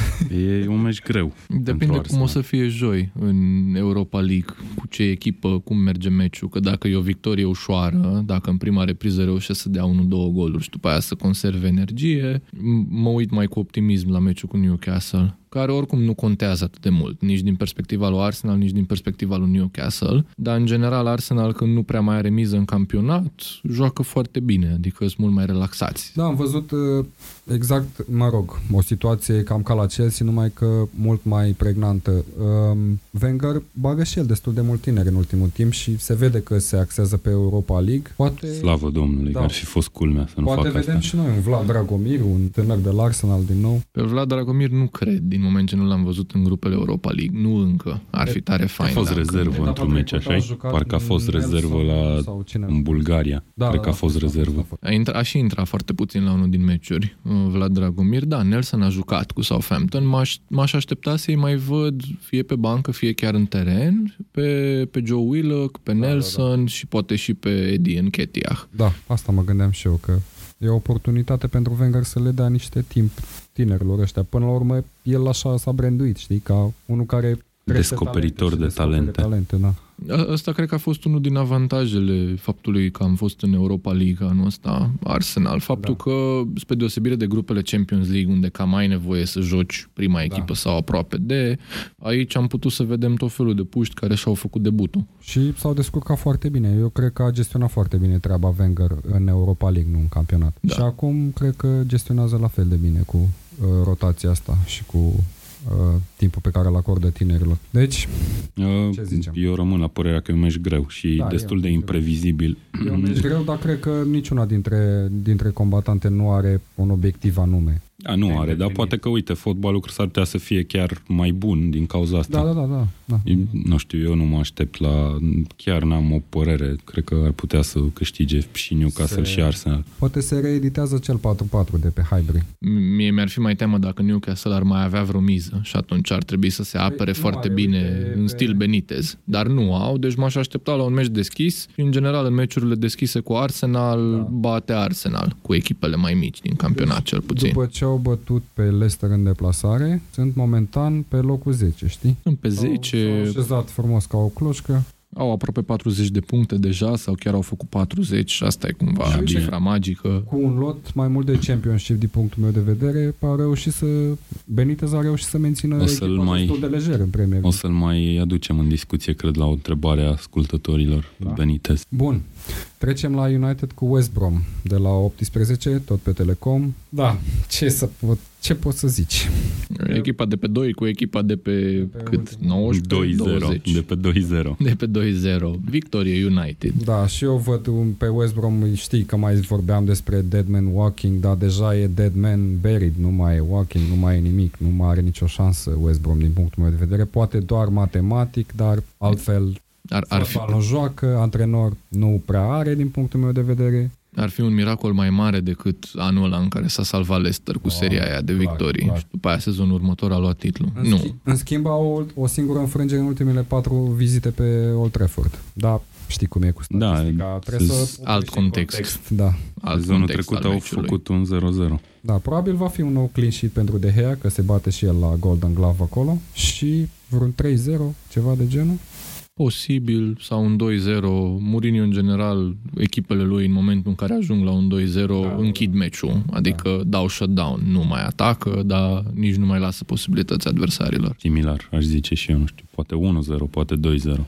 E un meci greu. Depinde cum Arsenal. o să fie joi în Europa League, cu ce echipă, cum merge meciul, că dacă e o victorie ușoară, dacă în prima repriză reușesc să dea 1-2 goluri și după aia să conserve energie, m- mă uit mai cu optimism la meciul cu Newcastle, care oricum nu contează atât de mult, nici din perspectiva lui Arsenal, nici din perspectiva lui Newcastle, dar în general Arsenal când nu prea mai are miză în campionat, joacă foarte bine, adică sunt mult mai relaxați. Da, am văzut uh, exact, mă rog, o situație cam ca la Chelsea, numai că mult mai pregnantă. Um, Wenger bagă și el destul de mult tineri în ultimul timp și se vede că se axează pe Europa League. Poate, Slavă Domnului, Da. da. ar fi fost culmea să nu poate facă vedem asta. și noi un Vlad Dragomir, un tânăr de la Arsenal din nou. Pe Vlad Dragomir nu cred, din moment ce nu l-am văzut în grupele Europa League. Nu încă. Ar fi tare A fain. fost dacă- rezervă Etapa într-un meci, trecută a așa jucat Parcă a fost Nelson rezervă la sau cine? în Bulgaria. Da, Cred da, că a da, fost a fost, rezervă. a fost. A, intra, a și intrat foarte puțin la unul din meciuri, uh, Vlad Dragomir. Da, Nelson a jucat cu Southampton. M-aș, m-aș aștepta să-i mai văd fie pe bancă, fie chiar în teren, pe, pe Joe Willock, pe da, Nelson și poate și pe Eddie Nketiah. Da, asta mă gândeam și eu, că e o oportunitate pentru Wenger să le dea niște timp tinerilor ăștia. Până la urmă, el așa s-a branduit, știi, ca unul care crește Descoperitor talente de și descoperă talente. talente da. A- Asta cred că a fost unul din avantajele faptului că am fost în Europa League anul ăsta, Arsenal. Faptul Da. că, spre deosebire de grupele Champions League, unde cam ai nevoie să joci prima echipă Da. sau aproape de, aici am putut să vedem tot felul de puști care și-au făcut debutul. Și s-au descurcat foarte bine. Eu cred că a gestionat foarte bine treaba Wenger în Europa League, nu în campionat. Da. Și acum cred că gestionează la fel de bine cu uh, rotația asta și cu uh, timpul pe care îl acordă tinerilor. Deci, Uh, Ce zicem? Eu rămân la părerea că e un meci greu și Da, e destul un de meci imprevizibil. e un meci greu, dar cred că niciuna dintre, dintre combatante nu are un obiectiv anume. Da, nu are, dar Independent. poate că, uite, fotbalul s-ar putea să fie chiar mai bun din cauza asta. Da, da, da, da. da. E- Nu știu, eu nu mă aștept la... Chiar n-am o părere. Cred că ar putea să câștige și Newcastle Se- și Arsenal. Poate se reeditează cel 4-4 de pe Highbury. Mie mi-ar fi mai teamă dacă Newcastle ar mai avea vreo miză și atunci ar trebui să se apere nu foarte are, bine uite, în pe- stil Benitez. Dar nu au, deci m-aș aștepta la un meci deschis și în general în meciurile deschise cu Arsenal Da. bate Arsenal cu echipele mai mici din campionat cel puțin. După ce au au bătut pe Leicester în deplasare, sunt momentan pe locul 10, știi? Sunt pe 10, S-au așezat frumos ca o cloșcă. Au aproape 40 de puncte deja sau chiar au făcut 40 și asta e cumva Da, bine. cifra magică. Cu un lot mai mult de championship din punctul meu de vedere, a reușit să... Benitez a reușit să mențină O să-l echipa mai- destul de lejer în Premier O League. să-l mai aducem în discuție, cred, la o întrebare a ascultătorilor Da. da. Benitez. Bun. Trecem la United cu West Brom de la 18, tot pe Telecom. Da, ce, să pot, ce poți să zici? Echipa de pe 2 cu echipa de pe, pe cât? ultimul. 19, 2-0, 20. de pe 2-0. De pe 2-0. Victorie United. Da, și eu văd un- pe West Brom, știi că mai vorbeam despre Dead Man Walking, dar deja e Dead Man Buried, nu mai e Walking, nu mai e nimic, nu mai are nicio șansă West Brom din punctul meu de vedere, poate doar matematic, dar altfel Ar, ar, fi, fotbal nu joacă, antrenor nu prea are din punctul meu de vedere. Ar fi un miracol mai mare decât anul ăla în care s-a salvat Leicester cu Da, seria aia de clar, victorii. clar. Și după aia sezonul următor a luat titlul. În, Nu. schi- în schimb au o, o singură înfrângere în ultimele patru vizite pe Old Trafford. Da, știi cum e cu statistica. Da, Trebuie să s- o alt pui și în context. Da. Alt Sezonul context trecut al au meciului. făcut un 0-0. Da, probabil va fi un nou clean sheet pentru De Gea, că se bate și el la Golden Glove acolo și vreun 3-0, ceva de genul. Posibil, sau un 2-0. Mourinho, în general, echipele lui, în momentul în care ajung la un 2-0, Da. închid meciul. Adică dau shutdown. Nu mai atacă, dar nici nu mai lasă posibilități adversarilor. Similar, aș zice și eu, nu știu, poate 1-0, poate 2-0.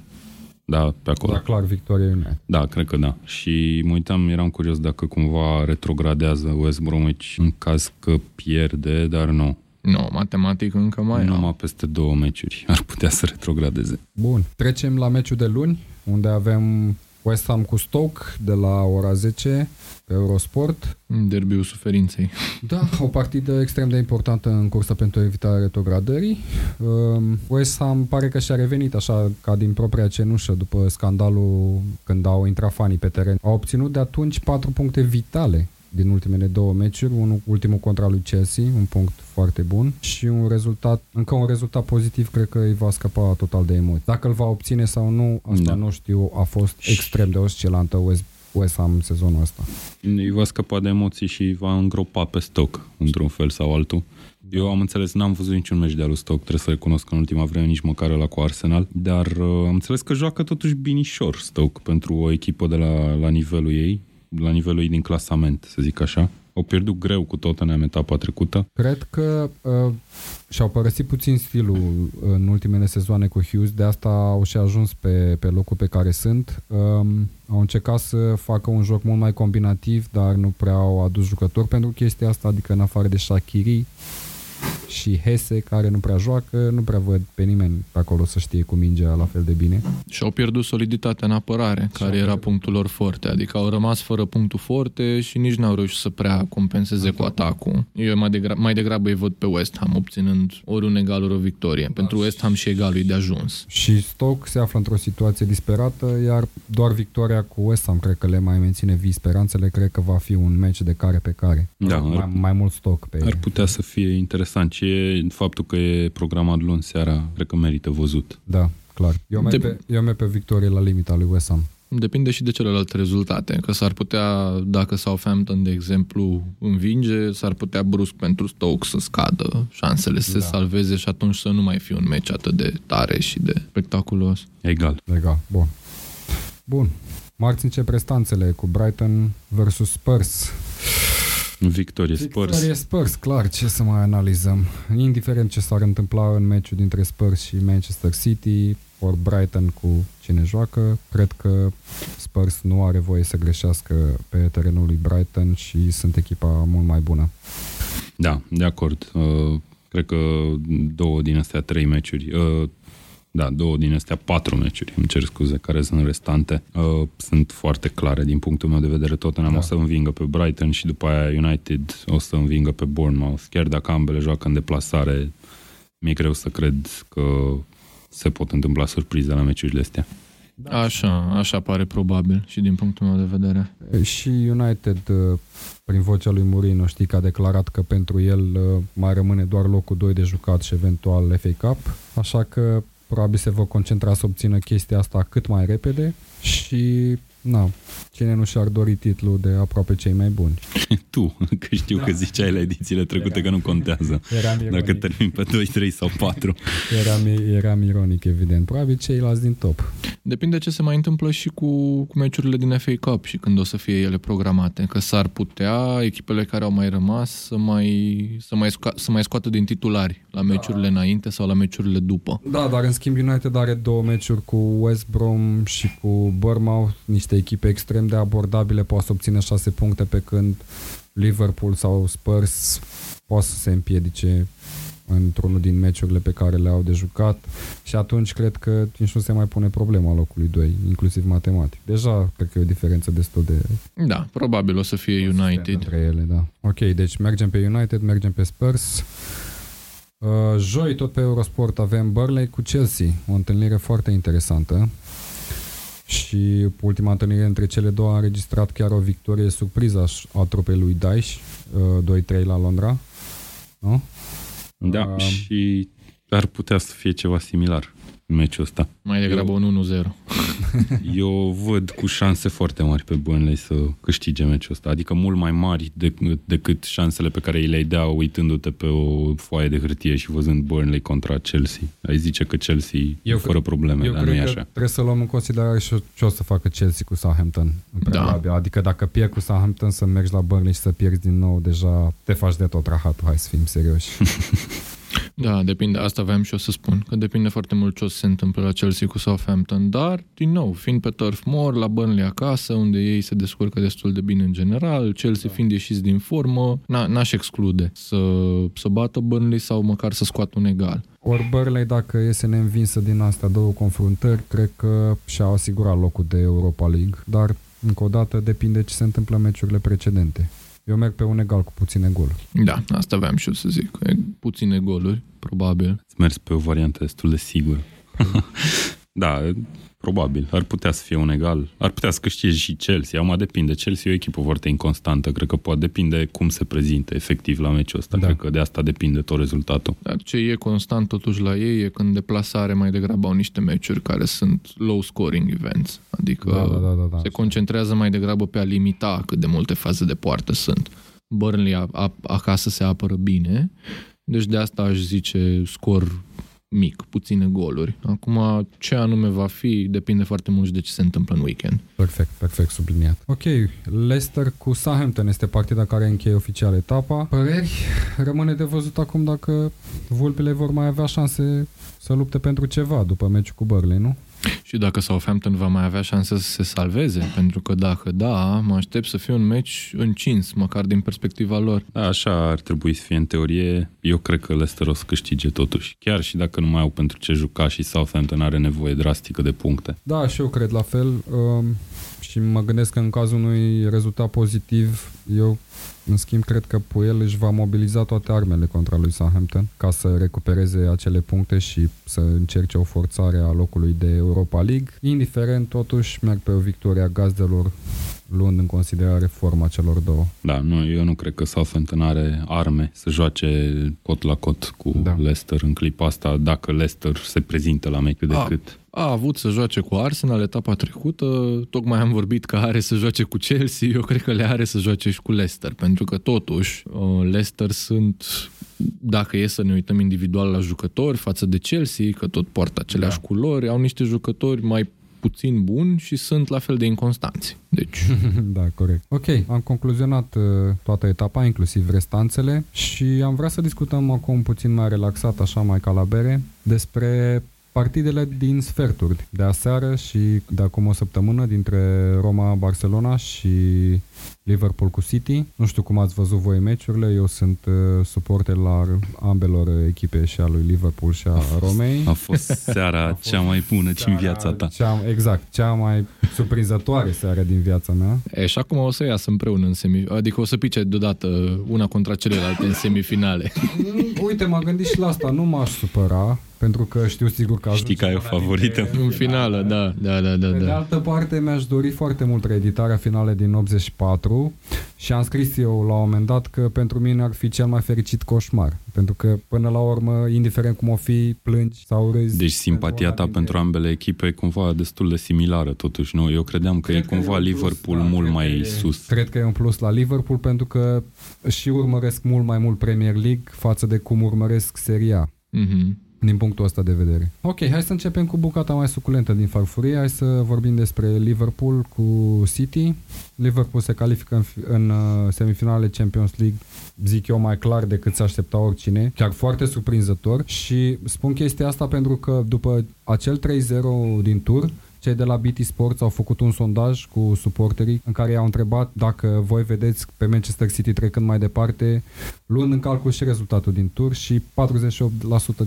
Da, pe acolo. Da, clar, victoria United. Da, cred că da. Și mă uitam, eram curios dacă cumva retrogradează West Bromwich în caz că pierde, dar nu. Nu, matematic încă mai au. Numai peste două meciuri ar putea să retrogradeze. Bun, trecem la meciul de luni, unde avem West Ham cu Stoke de la ora 10 pe Eurosport. Derbiul suferinței. Da, o partidă extrem de importantă în cursa pentru evitarea retrogradării. Um, West Ham pare că și-a revenit așa ca din propria cenușă după scandalul când au intrat fanii pe teren. Au obținut de atunci patru puncte vitale din ultimele două meciuri, unul ultimul contra lui Chelsea, un punct foarte bun și un rezultat, încă un rezultat pozitiv, cred că îi va scăpa total de emoții. Dacă îl va obține sau nu, asta Da. nu știu, a fost extrem de oscilantă West, West Ham sezonul ăsta. Îi va scăpa de emoții și va îngropa pe stoc, într-un fel sau altul. Eu am înțeles, n-am văzut niciun meci de al lui Stoke, trebuie să recunosc că în ultima vreme nici măcar la cu Arsenal, dar uh, am înțeles că joacă totuși binișor Stoke pentru o echipă de la, la nivelul ei, la nivelul ei din clasament, să zic așa. Au pierdut greu cu Tottenham etapa trecută. Cred că uh, și-au părăsit puțin stilul în ultimele sezoane cu Hughes, de asta au și ajuns pe, pe locul pe care sunt. Um, au încercat să facă un joc mult mai combinativ, dar nu prea au adus jucători pentru chestia asta, adică în afară de Shakiri și Hese, care nu prea joacă, nu prea văd pe nimeni pe acolo să știe cu mingea la fel de bine. Și au pierdut soliditatea în apărare, care era punctul lor forte. Adică au rămas fără punctul forte și nici n-au reușit să prea compenseze cu atacul. Eu mai, degra- mai degrabă îi văd pe West Ham, obținând ori un egal, ori o victorie. Pentru West Ham și egalul e de ajuns. Și Stoke se află într-o situație disperată, iar doar victoria cu West Ham cred că le mai menține vii speranțele, cred că va fi un meci de care pe care. Da, mai, ar- mai mult Stoke pe Ar putea să fie interesant și e faptul că e programat luni seara, cred că merită văzut. Da, clar. Eu merg, De- pe, eu merg pe victorie la limita lui West Ham. Depinde și de celelalte rezultate, că s-ar putea, dacă Southampton, de exemplu, învinge, s-ar putea brusc pentru Stoke să scadă șansele să Da. se salveze și atunci să nu mai fie un meci atât de tare și de spectaculos. Egal. Legal. Bun. Bun. Marți încep prestanțele cu Brighton versus Spurs. Victorie Spurs. Victorie Spurs, clar, ce să mai analizăm. Indiferent ce s-ar întâmpla în meciul dintre Spurs și Manchester City, ori Brighton cu cine joacă, cred că Spurs nu are voie să greșească pe terenul lui Brighton și sunt echipa mult mai bună. Da, de acord. Uh, cred că două din astea trei meciuri, uh, da, două din astea patru meciuri, îmi cer scuze, care sunt restante, uh, sunt foarte clare din punctul meu de vedere. Tottenham Da. o să învingă pe Brighton și după aia United o să învingă pe Bournemouth. Chiar dacă ambele joacă în deplasare, mi-e greu să cred că se pot întâmpla surprize la meciurile astea. Așa, așa pare probabil și din punctul meu de vedere. Și United, uh, prin vocea lui Mourinho, știi că a declarat că pentru el uh, mai rămâne doar locul 2 de jucat și eventual FA Cup, așa că probabil se vor concentra să obțină chestia asta cât mai repede și Na, cine nu și-ar dori titlul de aproape cei mai buni? <laughs> tu, că știu da. că ziceai la edițiile trecute Era. că nu contează. Eram ironic. Dacă termin pe 2, 3 sau 4. <laughs> Eram, eram ironic, evident. Probabil ceilalți din top. Depinde ce se mai întâmplă și cu, cu meciurile din FA Cup și când o să fie ele programate. Că s-ar putea echipele care au mai rămas să mai, să mai, sco- să mai scoată din titulari la meciurile da. înainte sau la meciurile după. Da, dar în schimb United are două meciuri cu West Brom și cu Bournemouth, niște echipe extrem de abordabile, poate să obțină șase puncte pe când Liverpool sau Spurs poate să se împiedice într-unul din meciurile pe care le-au de jucat și atunci cred că nici nu se mai pune problema locului 2, inclusiv matematic. Deja cred că e o diferență destul de... Da, probabil o să fie United. Între ele, da. Ok, deci mergem pe United, mergem pe Spurs. Uh, joi, tot pe Eurosport, avem Burnley cu Chelsea, o întâlnire foarte interesantă și ultima întâlnire între cele două a înregistrat chiar o victorie surpriză a trupei lui Daesh, 2-3 la Londra. Nu? Da, uh, și ar putea să fie ceva similar în meciul ăsta. Mai degrabă Eu... un 1-0. <laughs> Eu văd cu șanse foarte mari pe Burnley să câștige meciul ăsta, adică mult mai mari decât, decât șansele pe care îi le dea uitându-te pe o foaie de hârtie și văzând Burnley contra Chelsea. Ai zice că Chelsea eu fără probleme, eu dar nu e așa. trebuie să luăm în considerare și ce o să facă Chelsea cu Southampton. Da. Adică dacă pierd cu Southampton să mergi la Burnley și să pierzi din nou, deja te faci de tot rahatul, hai să fim serioși. <laughs> Da, depinde, asta aveam și o să spun, că depinde foarte mult ce o să se întâmple la Chelsea cu Southampton, dar, din nou, fiind pe turf mor, la Burnley acasă, unde ei se descurcă destul de bine în general, Chelsea fiind ieșiți din formă, n-aș exclude să, să bată Burnley sau măcar să scoată un egal. Ori Burnley, dacă iese neînvinsă din astea două confruntări, cred că și-a asigurat locul de Europa League, dar încă o dată depinde ce se întâmplă în meciurile precedente. Eu merg pe un egal cu puține goluri. Da, asta aveam și eu să zic. Puține goluri, probabil. Îți mergi pe o variantă destul de sigură. da, <laughs> Probabil. Ar putea să fie un egal. Ar putea să câștige și Chelsea. Acum depinde. Chelsea e o echipă foarte inconstantă. Cred că poate depinde cum se prezinte efectiv la meciul ăsta. Da. Cred că de asta depinde tot rezultatul. Dar ce e constant totuși la ei e când deplasare mai degrabă au niște meciuri care sunt low scoring events. Adică da, da, da, da, da. se concentrează mai degrabă pe a limita cât de multe faze de poartă sunt. Burnley a, a, acasă se apără bine, deci de asta aș zice scor mic, puține goluri. Acum, ce anume va fi, depinde foarte mult de ce se întâmplă în weekend. Perfect, perfect subliniat. Ok, Leicester cu Southampton este partida care încheie oficial etapa. Păreri? Rămâne de văzut acum dacă vulpile vor mai avea șanse să lupte pentru ceva după meciul cu Burnley, nu? Și dacă Southampton va mai avea șanse să se salveze, pentru că dacă da, mă aștept să fie un meci încins, măcar din perspectiva lor. Da, așa ar trebui să fie în teorie. Eu cred că Leicester o să câștige totuși, chiar și dacă nu mai au pentru ce juca și Southampton are nevoie drastică de puncte. Da, și eu cred la fel. Um, și mă gândesc că în cazul unui rezultat pozitiv, eu în schimb, cred că Puel își va mobiliza toate armele contra lui Southampton ca să recupereze acele puncte și să încerce o forțare a locului de Europa League. Indiferent, totuși, merg pe o victorie a gazdelor luând în considerare forma celor două. Da, nu, eu nu cred că Southampton are arme să joace cot la cot cu da. Leicester în clipa asta, dacă Leicester se prezintă la meci de cât. A avut să joace cu Arsenal etapa trecută, tocmai am vorbit că are să joace cu Chelsea, eu cred că le are să joace și cu Leicester, pentru că totuși uh, Leicester sunt dacă e să ne uităm individual la jucători față de Chelsea, că tot poartă aceleași da. culori, au niște jucători mai puțin buni și sunt la fel de inconstanți. Deci... <laughs> da, corect. Ok, am concluzionat uh, toată etapa, inclusiv restanțele și am vrea să discutăm acum puțin mai relaxat, așa mai ca la bere, despre partidele din sferturi de aseară și de acum o săptămână dintre Roma-Barcelona și Liverpool cu City. Nu știu cum ați văzut voi meciurile, eu sunt uh, suporter la ambelor echipe și a lui Liverpool și a, a fost, Romei. A fost <laughs> seara a fost cea mai bună din viața ta. Cea, exact, cea mai surprinzătoare seară din viața mea. E, și acum o să iasă împreună în semi, adică o să pice deodată una contra celelalte în semifinale. Uite, m-am gândit și la asta, nu m-aș supăra pentru că știu sigur că Știi că ai o favorită. În finală, da, da, da, da. Pe de da. altă parte, mi-aș dori foarte mult reeditarea finale din 84 și am scris eu la un moment dat că pentru mine ar fi cel mai fericit coșmar. Pentru că, până la urmă, indiferent cum o fi, plângi sau râzi. Deci simpatia ta dintre pentru ele. ambele echipe e cumva destul de similară totuși, nu? Eu credeam că Cred e cumva un plus, Liverpool da, mult cred mai că e- sus. Cred că e un plus la Liverpool pentru că și urmăresc mult mai mult Premier League față de cum urmăresc seria Mhm. Din punctul ăsta de vedere. Ok, hai să începem cu bucata mai suculentă din farfurie. Hai să vorbim despre Liverpool cu City. Liverpool se califică în, fi- în uh, semifinale Champions League, zic eu, mai clar decât se aștepta oricine. Chiar foarte surprinzător. Și spun chestia asta pentru că după acel 3-0 din tur, cei de la BT Sports au făcut un sondaj cu suporterii în care i-au întrebat dacă voi vedeți pe Manchester City trecând mai departe, luând în calcul și rezultatul din tur și 48%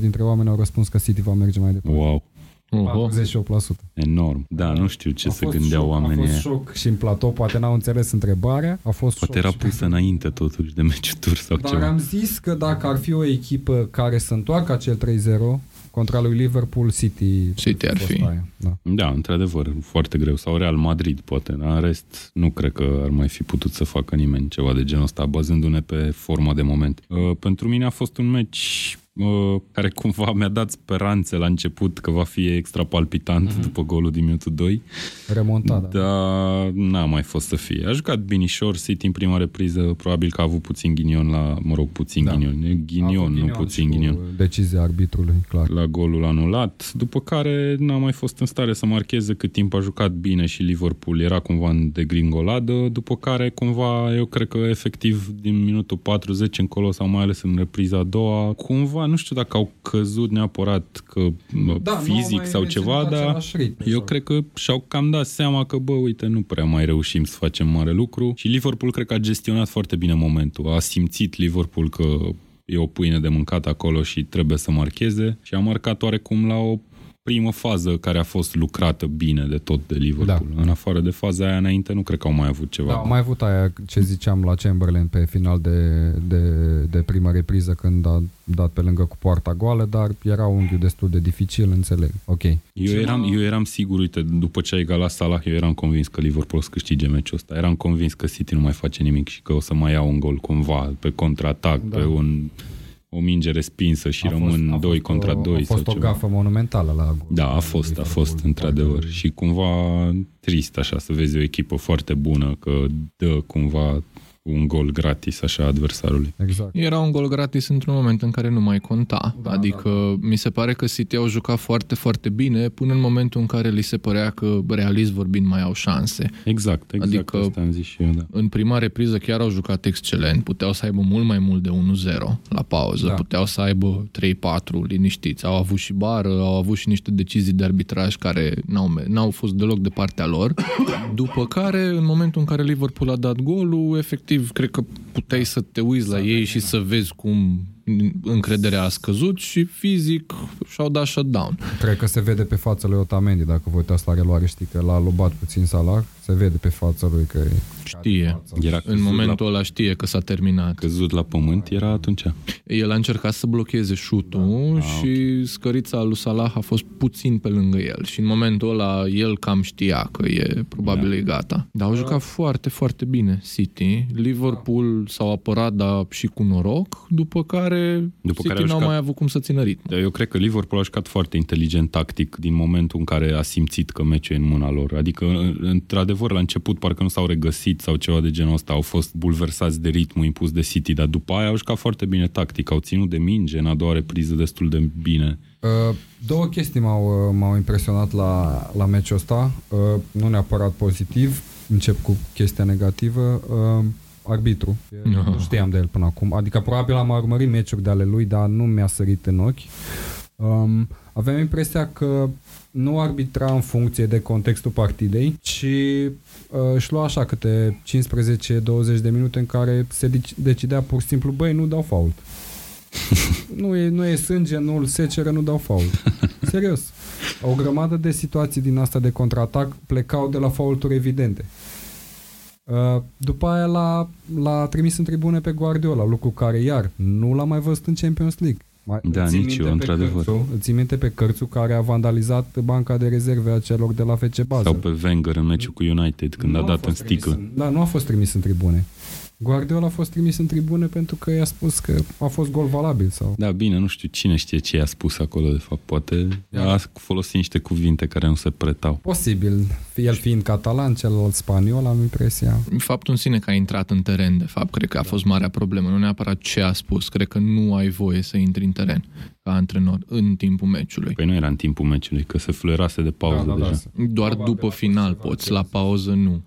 dintre oameni au răspuns că City va merge mai departe. Wow, Oho. 48%. enorm. Da, nu știu ce A se fost gândeau șoc, oamenii A fost ăia. șoc și în platou, poate n-au înțeles întrebarea. A fost Poate șoc era și- pusă înainte totuși de meciul tur sau Dar ceva. am zis că dacă ar fi o echipă care să întoarcă acel 3-0 contra lui Liverpool, City, City ar fost fi. aia, Da. Da, într-adevăr, foarte greu. Sau Real Madrid, poate. Dar în rest, nu cred că ar mai fi putut să facă nimeni ceva de genul ăsta, bazându-ne pe forma de moment. Uh, pentru mine a fost un meci uh, care cumva mi-a dat speranțe la început că va fi extra palpitant mm-hmm. după golul din minutul 2, Remontada. dar n-a mai fost să fie. A jucat binișor City în prima repriză, probabil că a avut puțin ghinion la, mă rog, puțin Da. da. ghinion, e A ghinion, avut nu și puțin cu ghinion Decizia arbitrului, clar. la golul anulat, după care n-a mai fost în stare să marcheze cât timp a jucat bine și Liverpool era cumva în degringoladă, după care cumva eu cred că efectiv din minutul 40 încolo sau mai ales în repriza a doua, cumva nu știu dacă au căzut neapărat că Da, da, nu au fizic mai sau ceva, menținut dar același ritm, eu sau- cred că și-au cam dat seama că, bă, uite, nu prea mai reușim să facem mare lucru și Liverpool cred că a gestionat foarte bine momentul. A simțit Liverpool că e o pâine de mâncat acolo și trebuie să marcheze și a marcat oarecum la o primă fază care a fost lucrată bine de tot de Liverpool. Da. În afară de faza aia înainte, nu cred că au mai avut ceva. Da, am mai avut aia ce ziceam la Chamberlain pe final de, de, de prima repriză când a dat pe lângă cu poarta goală, dar era un unghiul destul de dificil, înțeleg. Ok. Eu Ce eram, m-a- eu eram sigur, uite, după ce a egalat Salah, eu eram convins că Liverpool o să câștige meciul ăsta. Eram convins că City nu mai face nimic și că o să mai iau un gol cumva pe contraatac, Da. da. pe un, o minge respinsă și A rămân fost- a 2 fost contra o, 2 A fost sau o ceva. gafă monumentală la gol. Da, a fost, a Liverpool, fost, într-adevăr. parcă- Și cumva trist așa să vezi o echipă foarte bună că dă cumva un gol gratis așa adversarului. Exact. Era un gol gratis într-un moment în care nu mai conta. Da, adică mi se pare că City au jucat foarte, foarte bine până în momentul în care li se părea că, realist vorbind, mai au șanse. Exact, exact Adică- adică... asta am zis și eu, da. În prima repriză chiar au jucat excelent. Puteau să aibă mult mai mult de 1-0 la pauză. Da. Da. Puteau să aibă 3-4 liniștiți. Au avut și bară, au avut și niște decizii de arbitraj care n-au, me- n-au fost deloc de partea lor. <coughs> După care, în momentul în care Liverpool a dat golul, efectiv, cred că puteai să te uiți la ei și să vezi cum încrederea a scăzut și fizic și-au dat shutdown. Cred că se vede pe fața lui Otamendi, dacă vă uitați la reluare, știi că l-a lobat puțin Salah, se vede pe fața lui că e... Știe. Era În căzut momentul la, ăla știe că s-a terminat. căzut la pământ, era atunci. El a încercat să blocheze șutul da, și scărița lui Salah a fost puțin pe lângă el și în momentul ăla el cam știa că e probabil Da. e gata. Dar au jucat foarte, foarte bine City. Liverpool s-au apărat, dar și cu noroc, după care După City care au n-au jucat- mai avut cum să țină ritmul. Dar eu cred că Liverpool a jucat foarte inteligent tactic din momentul în care a simțit că meciul e în mâna lor. Adică, în- într-adevăr, la început parcă nu s-au regăsit sau ceva de genul ăsta, au fost bulversați de ritmul impus de City, dar după aia au jucat foarte bine tactic, au ținut de minge în a doua repriză destul de bine. Uh, două chestii m-au, uh, m-au impresionat la, la meciul ăsta, uh, nu neapărat pozitiv, încep cu chestia negativă, uh, arbitru. No. Nu știam de el până acum, adică probabil am urmărit meciuri de ale lui, dar nu mi-a sărit în ochi. Um, aveam impresia că nu arbitra în funcție de contextul partidei, ci uh, își lua așa câte 15-20 de minute în care se deci- decidea pur și simplu, băi, nu dau fault. <laughs> nu, e, nu e sânge, nu îl seceră, nu dau fault. Serios. O grămadă de situații din asta de contraatac plecau de la faulturi evidente. Uh, După aia l-a, l-a trimis în tribune pe Guardiola, lucru care iar nu l-a mai văzut în Champions League. Mai, Da, îți ții nici minte eu, pe într-adevăr. Cărțu, îți ții minte pe Cărțu care a vandalizat banca de rezerve a celor de la FC Basel. Sau pe Wenger în meciul cu United, când Nu a dat în fost trimis sticlă. În, da, nu a fost trimis în tribune. Guardiola a fost trimis în tribune pentru că i-a spus că a fost gol valabil sau... Da, bine, nu știu cine știe ce i-a spus acolo, de fapt. Poate Da. a folosit niște cuvinte care nu se pretau. Posibil, el fiind catalan, celălalt spaniol, am impresia. Faptul în sine că a intrat în teren, de fapt, cred că a fost marea problemă. Nu neapărat ce a spus. Cred că nu ai voie să intri în teren ca antrenor în timpul meciului. Păi nu era în timpul meciului, că se fluierase de pauză da, da, deja. da. Doar Probabil după a fost final ceva poți, ce- la pauză nu.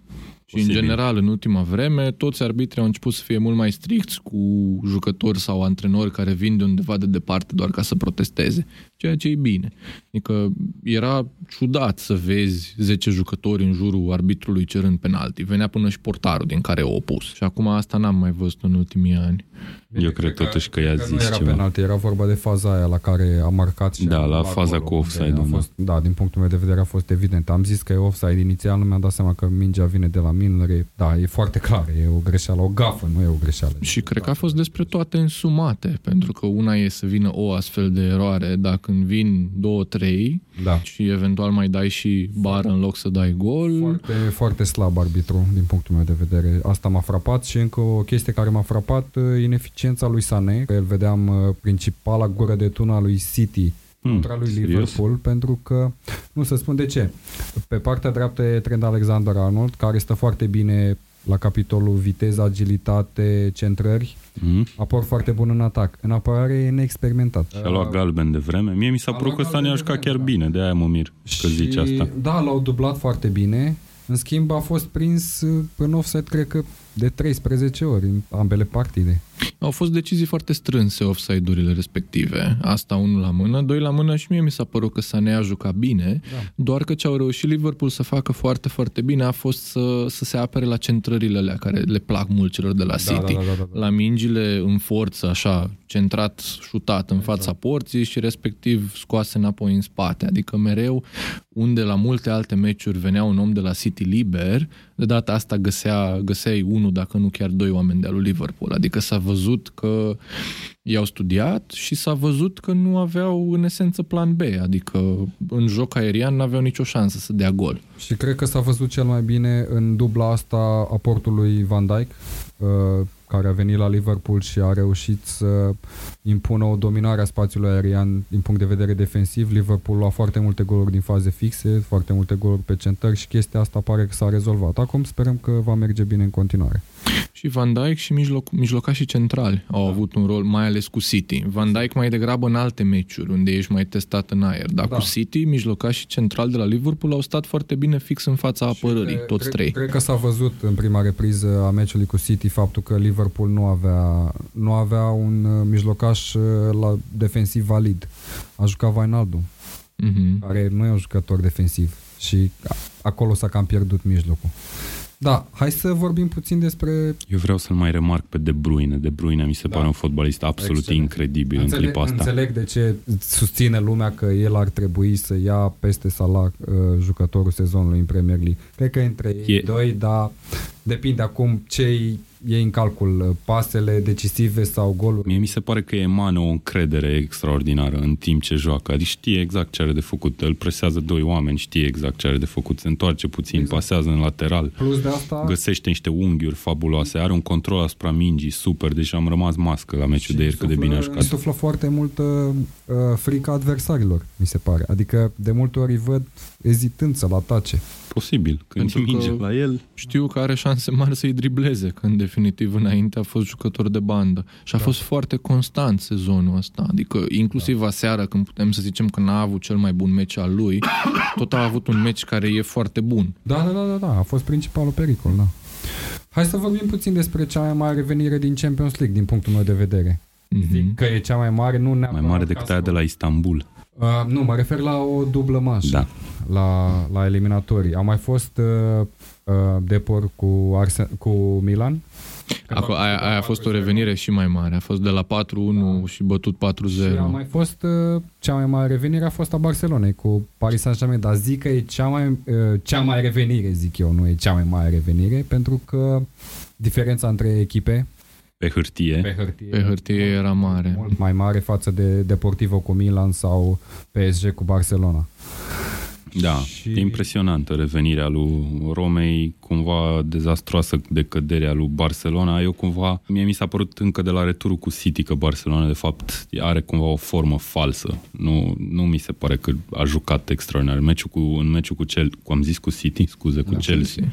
Și în Posibil. general, în ultima vreme, toți arbitrii au început să fie mult mai stricți cu jucători sau antrenori care vin de undeva de departe doar ca să protesteze, ceea ce e bine. Adică era ciudat să vezi 10 jucători în jurul arbitrului cerând penalti. Venea până și portarul din care o opus. Și acum asta n-am mai văzut în ultimii ani. Eu cred totuși că i-a nu zis era ceva. penalti, era vorba de faza aia la care a marcat și Da, a la anulat faza golul, cu unde offside-ul, a da. fost, da, din punctul meu de vedere a fost evident. Am zis că e offside inițial, nu mi-am dat seama că mingea vine de la Milner. E- Da, e foarte clar, e o greșeală, o gafă, nu e o greșeală. Și cred că a fost despre toate însumate, pentru că una e să vină o astfel de eroare, dar când vin două, trei Da. și eventual mai dai și bară în loc să dai gol, Foarte, foarte slab arbitru, din punctul meu de vedere. Asta m-a frapat și încă o chestie care m-a frapat, uh, ineficiența lui Sané, că el vedeam uh, principala gură de tună a lui City Hmm, contra lui serios? Liverpool, pentru că, nu să spun de ce, pe partea dreaptă e Trent Alexander-Arnold, care stă foarte bine la capitolul viteză, agilitate, centrări, Mm? aport foarte bun în atac. În apărare e neexperimentat. Și a luat galben de vreme. Mie mi s-a A părut luat că Sani a galben de jucat vreme, chiar da. bine, de aia mă mir că zici asta. Da, l-au dublat foarte bine. În schimb, a fost prins uh, în offset, cred că, de 13 ori în ambele partide. au fost decizii foarte strânse offside-urile respective. Asta unul la mână, doi la mână și mie mi s-a părut că Sané a jucat bine, Da. doar că ce au reușit Liverpool să facă foarte, foarte bine a fost să, să se apere la centrările alea care le plac mult celor de la City. da, da, da, da. La mingile în forță, așa, centrat, șutat în fața porții și respectiv scoase înapoi în spate. Adică mereu, unde la multe alte meciuri venea un om de la City liber, de data asta găsea, găseai unul, dacă nu chiar doi oameni de al lui Liverpool. Adică s-a văzut că i-au studiat și s-a văzut că nu aveau în esență plan B, adică în joc aerian nu aveau nicio șansă să dea gol. Și cred că s-a văzut cel mai bine în dubla asta aportului Van Dijk, uh, care a venit la Liverpool și a reușit să impună o dominare a spațiului aerian din punct de vedere defensiv. Liverpool a foarte multe goluri din faze fixe, foarte multe goluri pe centări și chestia asta pare că s-a rezolvat. Acum sperăm că va merge bine în continuare. Și Van Dijk și mijloc, mijlocașii centrali au avut un rol, mai ales cu City. Van Dijk mai degrabă în alte meciuri, unde ești mai testat în aer. Dar Da. cu City, mijlocașii centrali de la Liverpool au stat foarte bine fix în fața apărării, Și, toți cred, trei. Cred că s-a văzut în prima repriză a meciului cu City faptul că Liverpool nu avea, nu avea un uh, mijlocaș uh, la defensiv valid. A jucat Wijnaldum, Mhm. care nu e un jucător defensiv și a- acolo s-a cam pierdut mijlocul. Da, hai să vorbim puțin despre... Eu vreau să-l mai remarc pe De Bruyne. De Bruyne mi se Da. pare un fotbalist absolut Excelent. incredibil în Înțeleg, clipa asta. înțeleg de ce susține lumea că el ar trebui să ia peste Salah uh, jucătorul sezonului în Premier League. Cred că între ei E- doi, dar depinde acum ce e în calcul, uh, pasele decisive sau goluri. Mie mi se pare că emană o încredere extraordinară în timp ce joacă. Adică știe exact ce are de făcut. Îl presează doi oameni, știe exact ce are de făcut. Se întoarce puțin, Exact. pasează în lateral. Plus de asta... Găsește niște unghiuri fabuloase, are un control asupra mingii super, deci am rămas mască la meciul de ieri cât de bine a jucat. Suflă foarte multă uh, frică adversarilor, mi se pare. Adică de multe ori îi văd ezitând să-l atace. Posibil, când Pentru e minge că- la el. Știu că are șanse mari să-i dribleze, că în definitiv înainte a fost jucător de bandă. Și a Da. fost foarte constant sezonul ăsta. Adică inclusiv Da. aseară, când putem să zicem că n-a avut cel mai bun meci al lui, tot a avut un meci care e foarte bun. Da, da, da, da, da, a fost principalul pericol, da. Hai să vorbim puțin despre cea mai mare revenire din Champions League, din punctul meu de vedere. Zic Mhm. că e cea mai mare, nu neapărat... Mai mare ca decât să- aia de la Istanbul. Uh, nu, mă refer la o dublă manșă. Da. La, la eliminatorii. A mai fost uh, uh, Depor cu, Arsen- cu Milan. Acolo, aia, aia a fost o revenire și mai mare. A fost de la 4-1 și bătut 4-0. Și a mai fost uh, cea mai mare revenire a fost a Barcelonei cu Paris Saint-Germain, dar zic că e cea mai, uh, cea mai revenire, zic eu, nu e cea mai mare revenire, pentru că diferența între echipe Pe hârtie. Pe hârtie, Pe hârtie era mare. mult mai mare față de Deportivo cu Milan sau PSG cu Barcelona. Da, Și- și... e impresionantă revenirea lui Romei, cumva dezastroasă de căderea lui Barcelona. Eu cumva, mie mi s-a părut încă de la returul cu City că Barcelona de fapt are cumva o formă falsă. Nu, nu mi se pare că a jucat extraordinar. Meciul cu, în meciul cu Chelsea, cu am zis cu City, scuze, cu Da, Chelsea.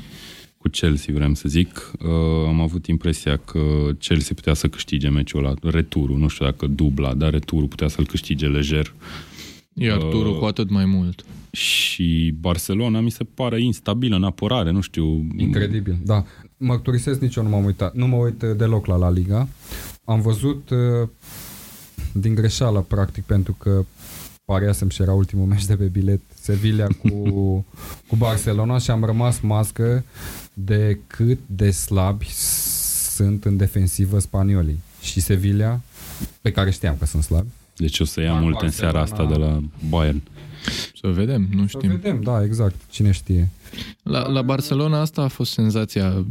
Cu Chelsea, vreau să zic, uh, am avut impresia că Chelsea putea să câștige meciul ăla, returul, nu știu dacă dubla, dar returul putea să-l câștige lejer. Iar Uh, turul cu atât mai mult. și Barcelona mi se pare instabilă în apărare, nu știu. Incredibil, da. Mărturisesc, nici eu nu m-am uitat. Nu mă uit uh, deloc la La Liga. Am văzut uh, din greșeală, practic, pentru că pariasem și era ultimul meci de pe bilet Sevilla cu, <laughs> cu Barcelona și am rămas mască de cât de slabi sunt în defensivă spaniolii. Și Sevilla, pe care știam că sunt slabi. Deci o să ia Dar multe în seara asta de Barcelona- la Bayern. Să vedem, nu Să știm. vedem, da, exact. Cine știe. La, la Barcelona asta a fost senzația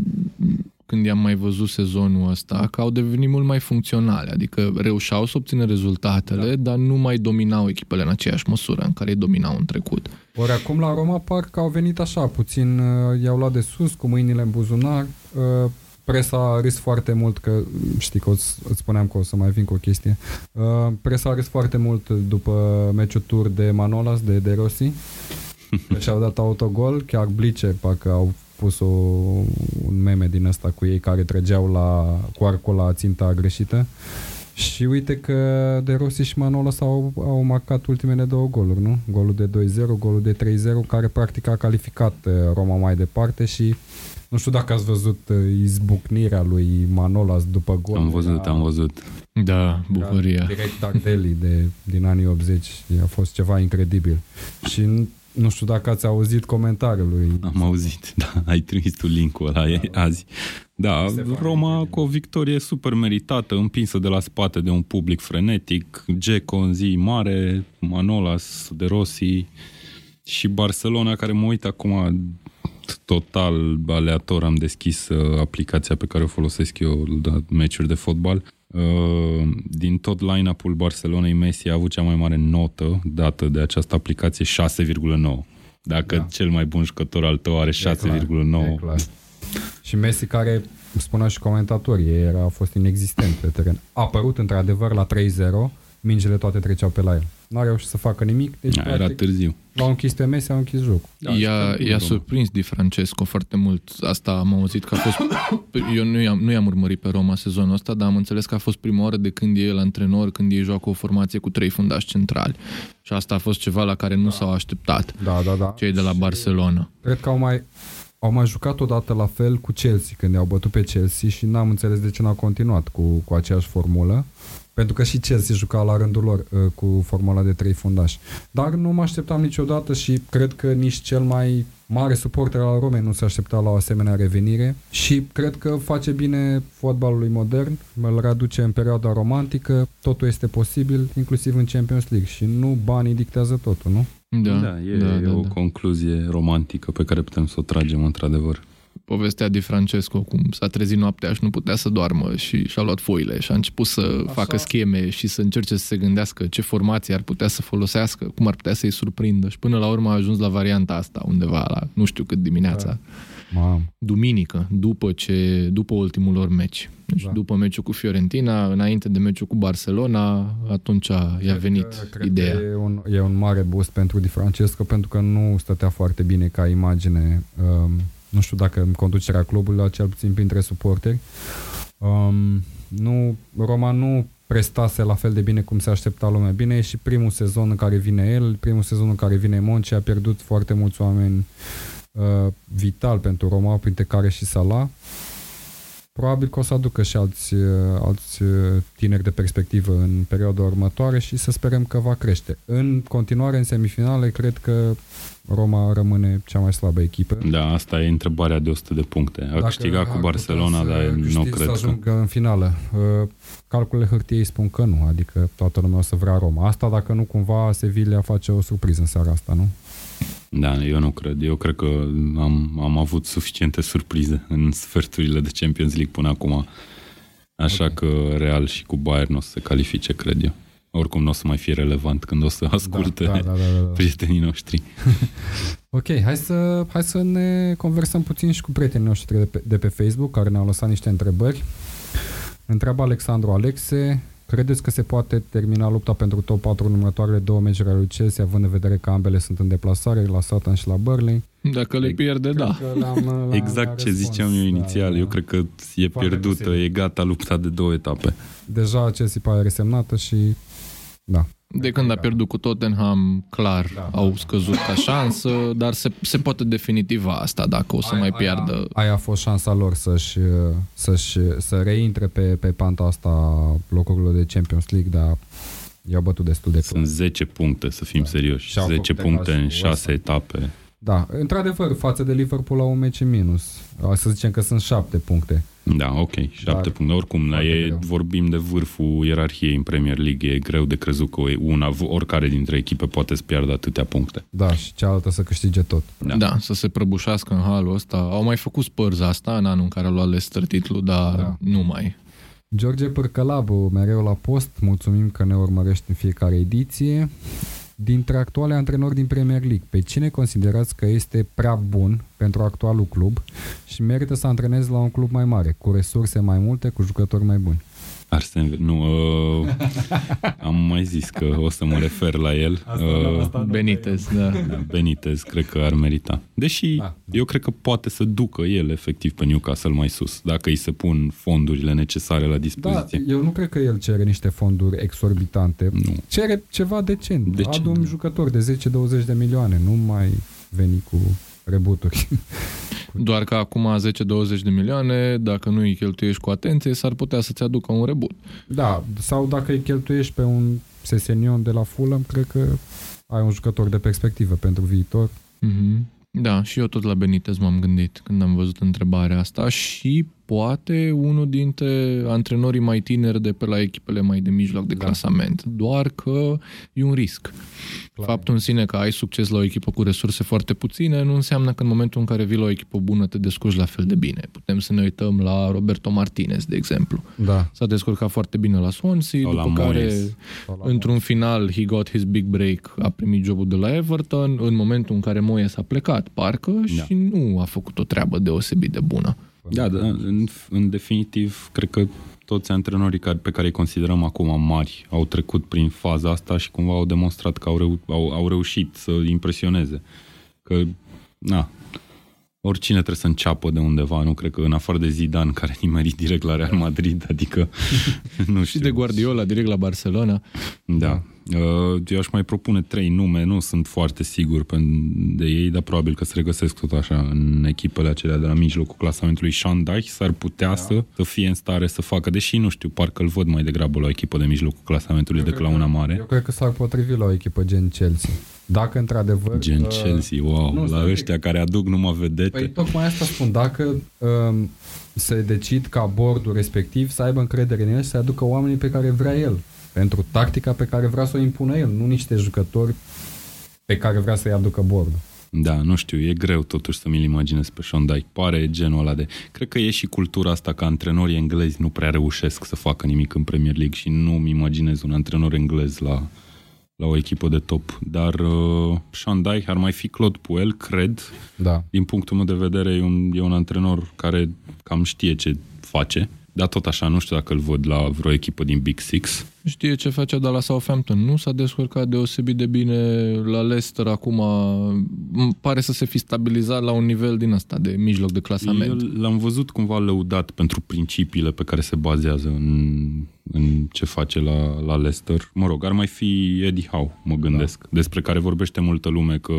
când i-am mai văzut sezonul ăsta, că au devenit mult mai funcționale, adică reușeau să obțină rezultatele, da. dar nu mai dominau echipele în aceeași măsură în care îi dominau în trecut. Ori acum la Roma parcă au venit așa, puțin uh, i-au luat de sus, cu mâinile în buzunar. Uh, presa a râs foarte mult, că știi că îți, îți spuneam că o să mai vin cu o chestie. Uh, presa a râs foarte mult după meciul tur de Manolas, de De Rossi. <laughs> Că și-au dat autogol, chiar Blice, parcă au pus o, un meme din ăsta cu ei care trăgeau la, cu arcul la ținta greșită. Și uite că De Rossi și Manolas au, au marcat ultimele două goluri, nu? Golul de 2-0, golul de 3-0, care practic a calificat uh, Roma mai departe și nu știu dacă ați văzut uh, izbucnirea lui Manolas după gol. Am văzut, Era- am văzut. Da, bucuria. era Direct Tardelli de, din anii 80. A fost ceva incredibil. Și n- nu știu dacă ați auzit comentariul lui. Am auzit, <laughs> da, ai trimis tu link-ul ăla da, azi. Da, Este foarte Roma incredibil. cu o victorie super meritată, împinsă de la spate de un public frenetic, Geco în zi mare, Manolas, De Rossi și Barcelona, care mă uit acum total aleator, am deschis uh, aplicația pe care o folosesc eu la meciuri de fotbal. Uh, din tot line-up-ul Barcelonei, Messi a avut cea mai mare notă dată de această aplicație, 6,9. Dacă Da. cel mai bun jucător al tău are E clar, 6,9. E clar. Și Messi care, spunea și comentatorii, era, a fost inexistent pe teren. A apărut într-adevăr la 3-0, mingele toate treceau pe la el. Nu a reușit să facă nimic, deci Da, era practic, târziu. l-au închis pe Messi, au închis jocul. Da, i-a, și i-a Roma. surprins Di Francesco foarte mult. Asta am auzit că a fost... <coughs> Eu nu i-am, nu i-am urmărit pe Roma sezonul ăsta, dar am înțeles că a fost prima oară de când e el antrenor, când ei joacă o formație cu trei fundași centrali. Și asta a fost ceva la care nu s-au așteptat Da, da, da. cei de la Barcelona. Cred că au mai, au mai jucat odată la fel cu Chelsea, când i-au bătut pe Chelsea și n-am înțeles de ce n-au continuat cu, cu aceeași formulă. Pentru că și Chelsea juca la rândul lor uh, cu formula de trei fundași. Dar nu mă așteptam niciodată și cred că nici cel mai mare suporter al Romei nu se aștepta la o asemenea revenire și cred că face bine fotbalului modern, îl readuce în perioada romantică, totul este posibil, inclusiv în Champions League și nu banii dictează totul, nu? Da, da, e, da, e da, o da. concluzie romantică pe care putem să o tragem într-adevăr. Povestea Di Francesco, cum s-a trezit noaptea și nu putea să doarmă și și-a luat foile și a început să Așa. facă scheme și să încerce să se gândească ce formație ar putea să folosească, cum ar putea să-i surprindă și până la urmă a ajuns la varianta asta undeva la nu știu cât dimineața. Da. Mamă. duminică, după, ce, după ultimul lor meci. Deci Da. după meciul cu Fiorentina, înainte de meciul cu Barcelona, atunci i-a Cred venit că, cred ideea. Că e, un, e un mare boost pentru Di Francesco pentru că nu stătea foarte bine ca imagine. Um, nu știu dacă în conducerea clubului, dar cel puțin printre suporteri. Um, nu, Roma nu prestase la fel de bine cum se aștepta lumea. Bine, e și primul sezon în care vine el, primul sezon în care vine Monci, a pierdut foarte mulți oameni uh, vital pentru Roma, printre care și Salah. Probabil că o să aducă și alți, uh, alți uh, tineri de perspectivă în perioada următoare și să sperăm că va crește. În continuare, în semifinale, cred că Roma rămâne cea mai slabă echipă. Da, asta e întrebarea de 100 de puncte. A Dacă câștigat ar cu Barcelona, putea să dar nu câștige cred să că... ajungă în finală. Uh, Calculele hârtiei spun că nu, adică toată lumea o să vrea Roma. Asta dacă nu cumva Sevilla face o surpriză în seara asta, nu? Da, eu nu cred. Eu cred că am, am avut suficiente surprize în sferturile de Champions League până acum. Așa Ok. că Real și cu Bayern o să se califice, cred eu. Oricum nu o să mai fie relevant când o să asculte Da, da, da, da, da. prietenii noștri. <laughs> Ok, hai să, hai să ne conversăm puțin și cu prietenii noștri de pe, de pe Facebook care ne-au lăsat niște întrebări. Întreabă Alexandru Alexe, credeți că se poate termina lupta pentru top 4 în următoarele două meciuri ale lui Chelsea, având în vedere că ambele sunt în deplasare, la Sutton și la Burnley? Dacă le pierde, da. Cred că l-am- l-am- <laughs> Exact l-am ce răspuns, ziceam eu da, inițial. da. Eu cred că e Foarte pierdută, posibil. e gata lupta de două etape. Deja Chelsea pare resemnată și da. De când a pierdut cu Tottenham, clar, Da, au scăzut ca șansă, <laughs> dar se, se poate definitiva asta dacă o să mai piardă. Aia, aia a fost șansa lor să-și, să-și, să reintre pe, pe panta asta locurilor de Champions League, dar i-au bătut destul de clar. Sunt 10 puncte, să fim Da. serioși. Și-au 10 făcut puncte egal în și 6 etape. Da, într-adevăr, față de Liverpool au un meci în minus. Să zicem că sunt șapte puncte. Da, ok, 7 Dar puncte. Oricum, la foarte e, greu. vorbim de vârful ierarhiei în Premier League. E greu de crezut că una, oricare dintre echipe poate să piardă atâtea puncte. Da, și cealaltă să câștige tot. Da. Da, să se prăbușească în halul ăsta. Au mai făcut Spurs asta în anul în care a luat Leicester titlul, dar Da. da. nu mai. George Părcălabu, mereu la post, mulțumim că ne urmărești în fiecare ediție. Dintre actuale antrenori din Premier League, pe cine considerați că este prea bun pentru actualul club și merită să antreneze la un club mai mare, cu resurse mai multe, cu jucători mai buni? Arsene, nu, uh, <laughs> am mai zis că o să mă refer la el. Uh, Benitez, da. Benitez cred că ar merita. Deși Da. da. eu cred că poate să ducă el efectiv pe Newcastle mai sus, dacă îi se pun fondurile necesare la Da, dispoziție. eu nu cred că el cere niște fonduri exorbitante. Nu. Cere ceva decent. Decent, Adu un da. jucător de 10-20 de milioane, nu mai veni cu rebuturi. Doar că acum 10-20 de milioane, dacă nu îi cheltuiești cu atenție, s-ar putea să-ți aducă un rebut. Da, sau dacă îi cheltuiești pe un Sesenion de la Fulham, cred că ai un jucător de perspectivă pentru viitor. Mm-hmm. Da, și eu tot la Benitez m-am gândit când am văzut întrebarea asta și poate unul dintre antrenorii mai tineri de pe la echipele mai de mijloc de Da. clasament. Doar că e un risc. Clar. Faptul în sine că ai succes la o echipă cu resurse foarte puține nu înseamnă că în momentul în care vii la o echipă bună te descurci la fel de bine. Putem să ne uităm la Roberto Martinez, de exemplu. Da. S-a descurcat foarte bine la Swansea, Sau la după care Moyes. Sau la într-un final he got his big break, a primit jobul de la Everton în momentul în care Moyes a plecat, parcă, Da. și nu a făcut o treabă deosebit de bună. Da, da în, în definitiv, cred că toți antrenorii care, pe care îi considerăm acum mari au trecut prin faza asta și cumva au demonstrat că au, reu, au, au reușit să impresioneze. Că, na, oricine trebuie să înceapă de undeva, nu cred că în afară de Zidane, care nimerit direct la Real Madrid, adică, <laughs> nu Și știu. de Guardiola direct la Barcelona. Da. Uh, Eu aș mai propune trei nume, nu sunt foarte sigur pe- de ei, dar probabil că se regăsesc tot așa în echipele acelea de la mijlocul clasamentului. Sean Dyche s-ar putea da. să, să fie în stare să facă, deși nu știu, parcă îl văd mai degrabă la o echipă de mijlocul clasamentului decât la una mare. Eu cred că s-ar potrivi la o echipă gen Chelsea. Dacă într-adevăr... Gen uh, Chelsea, wow, nu, la stai un ăștia care aduc numai vedete. Păi tocmai asta spun, dacă um, se decid ca bordul respectiv să aibă încredere în el și să aducă oamenii pe care vrea el, pentru tactica pe care vrea să o impună el, nu niște jucători pe care vrea să-i aducă bordul. Da, nu știu, e greu totuși să mi-l imaginez pe Sean Dyche. Pare genul ăla de... Cred că e și cultura asta că antrenorii englezi nu prea reușesc să facă nimic în Premier League și nu-mi imaginez un antrenor englez la, la o echipă de top. Dar uh, Sean Dyche ar mai fi Claude Puel, cred. Da. Din punctul meu de vedere e un, e un antrenor care cam știe ce face. Dar tot așa, nu știu dacă îl văd la vreo echipă din Big Six. Știe ce face de la Southampton. Nu s-a descurcat deosebit de bine la Leicester acum. Îmi pare să se fi stabilizat la un nivel din asta de mijloc de clasament. Eu l-am văzut cumva lăudat pentru principiile pe care se bazează în, în ce face la, la Leicester. Mă rog, ar mai fi Eddie Howe, mă gândesc, da. despre care vorbește multă lume că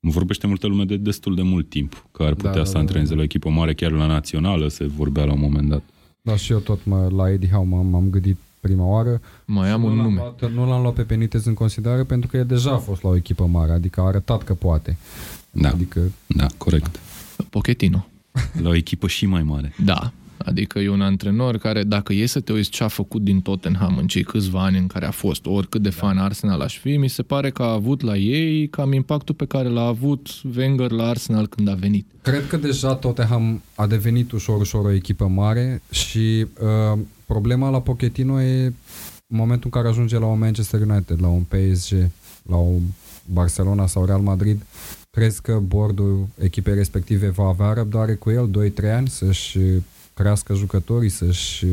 vorbește multă lume de destul de mult timp, că ar putea Da, da, să da, antreneze da. la o echipă mare, chiar la națională se vorbea la un moment dat. Da, și eu tot mă, la Eddie Howe m-am, m-am gândit prima oară. Mai am nu un l-am nume. Luat, nu l-am luat pe Benitez în considerare pentru că el deja a fost la o echipă mare, adică a arătat că poate. Da, Adică, da, corect. Pochettino. La o echipă și mai mare. Da. Adică e un antrenor care, dacă e să te uiți ce a făcut din Tottenham în cei câțiva ani în care a fost, oricât de fan Arsenal aș fi, mi se pare că a avut la ei cam impactul pe care l-a avut Wenger la Arsenal când a venit. Cred că deja Tottenham a devenit ușor, ușor o echipă mare și uh, problema la Pochettino e în momentul în care ajunge la un Manchester United, la un PSG, la un Barcelona sau Real Madrid, crezi că bordul echipei respective va avea răbdare cu el? 2-3 ani să-și crească jucătorii, să-și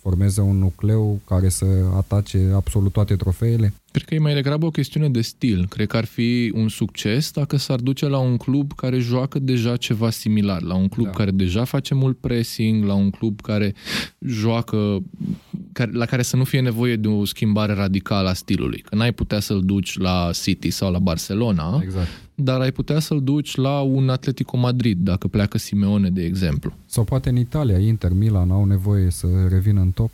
formeze un nucleu care să atace absolut toate trofeele? Cred că e mai degrabă o chestiune de stil. Cred că ar fi un succes dacă s-ar duce la un club care joacă deja ceva similar, la un club da. care deja face mult pressing, la un club care joacă, care, la care să nu fie nevoie de o schimbare radicală a stilului. Că n-ai putea să-l duci la City sau la Barcelona, Exact. dar ai putea să-l duci la un Atletico Madrid, dacă pleacă Simeone, de exemplu. Sau poate în Italia, Inter, Milan au nevoie să revină în top?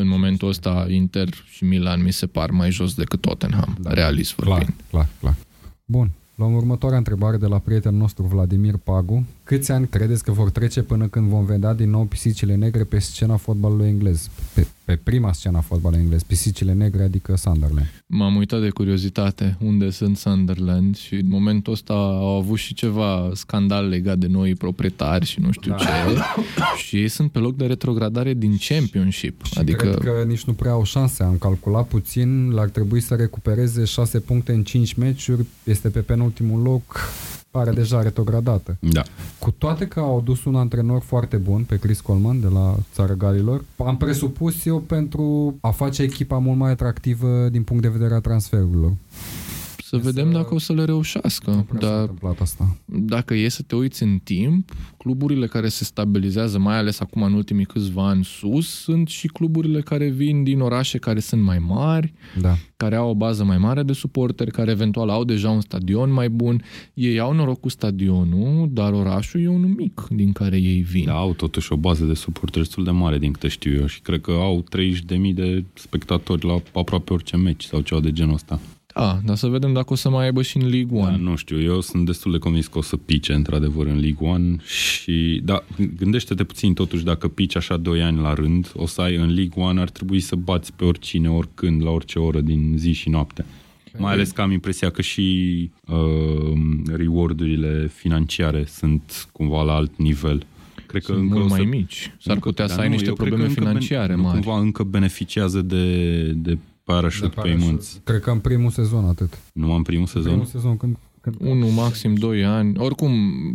În momentul ăsta, Inter și Milan mi se par mai jos decât Tottenham, da. realist vorbind. Clar, clar, clar. Bun. Luăm următoarea întrebare de la prietenul nostru Vladimir Pagu. Câți ani credeți că vor trece până când vom vedea din nou pisicile negre pe scena fotbalului englez? Pe, pe prima scena fotbalului englez, pisicile negre, adică Sunderland. M-am uitat de curiozitate unde sunt Sunderland și în momentul ăsta au avut și ceva scandal legat de noi proprietari și nu știu Da. ce <coughs> și ei sunt pe loc de retrogradare din Championship. Și adică cred că nici nu prea au șanse. Am calculat puțin, l-ar trebui să recupereze 6 puncte în 5 meciuri, este pe penultimul loc, pare deja retrogradată. Da. Cu toate că au dus un antrenor foarte bun pe Chris Coleman de la Țara Galilor, am presupus eu pentru a face echipa mult mai atractivă din punct de vedere a transferurilor. Să vedem dacă o să le reușească. Nu prea s-a Dar întâmplat asta. dacă e să te uiți în timp, cluburile care se stabilizează, mai ales acum în ultimii câțiva ani sus, sunt și cluburile care vin din orașe care sunt mai mari, Da. care au o bază mai mare de suporteri, care eventual au deja un stadion mai bun. Ei au noroc cu stadionul, dar orașul e unul mic din care ei vin. Da, au totuși o bază de suporteri destul de mare, din câte știu eu, și cred că au 30.000 de spectatori la aproape orice meci sau ceva de genul ăsta. Da, dar să vedem dacă o să mai aibă și în League Da, One. nu știu, eu sunt destul de convins că o să pice într-adevăr în League One și da, gândește-te puțin totuși dacă pici așa 2 ani la rând, o să ai în League One, ar trebui să bați pe oricine, oricând, la orice oră din zi și noapte. Mai ales că am impresia că și uh, reward-urile financiare sunt cumva la alt nivel. Cred că Sunt încă mult o să... mai mici. S-ar încă- putea dar să ai nu, niște eu cred că probleme încă financiare nu, mari. Cumva încă beneficiază de, de parachute De payments. Cred că în primul sezon atât. Nu am primul În sezon? primul sezon când, când Unu, maxim doi ani. Oricum,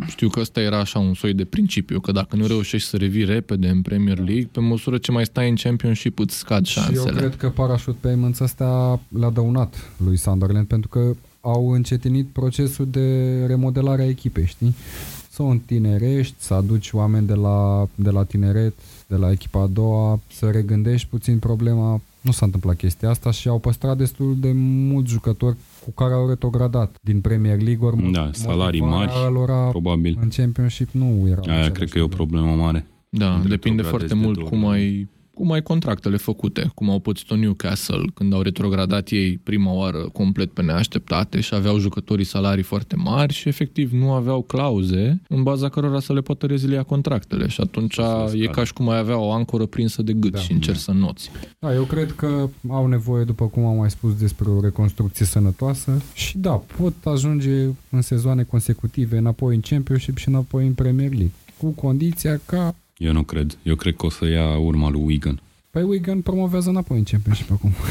știu că ăsta era așa un soi de principiu, că dacă nu reușești să revii repede în Premier League, pe măsură ce mai stai în Championship îți scad Și eu șansele. cred că parachute payments astea le-a dăunat lui Sunderland pentru că au încetinit procesul de remodelare a echipei, știi? Să o întinerești, să aduci oameni de la, de la tineret, de la echipa a doua, să regândești puțin problema. Nu s-a întâmplat chestia asta și au păstrat destul de mulți jucători cu care au retrogradat din Premier League. Ori Da, salarii mari, Lor Probabil. în Championship nu erau. Aia aceleași cred că e o probleme. problemă mare. Da, Între depinde retrogradezi foarte de mult două cum ori. ai, cum ai contractele făcute, cum au pățit-o Newcastle când au retrogradat ei prima oară complet pe neașteptate și aveau jucătorii salarii foarte mari și efectiv nu aveau clauze în baza cărora să le poată rezilia contractele și atunci Să se e ca și cum ai avea o ancoră prinsă de gât Da. și încerci să noți. Da, eu cred că au nevoie, după cum am mai spus, despre o reconstrucție sănătoasă și da, pot ajunge în sezoane consecutive înapoi în Championship și înapoi în Premier League. Cu condiția ca Eu nu cred. Eu cred că o să ia urma lui Wigan. Păi Wigan promovează înapoi în Championship acum. <laughs>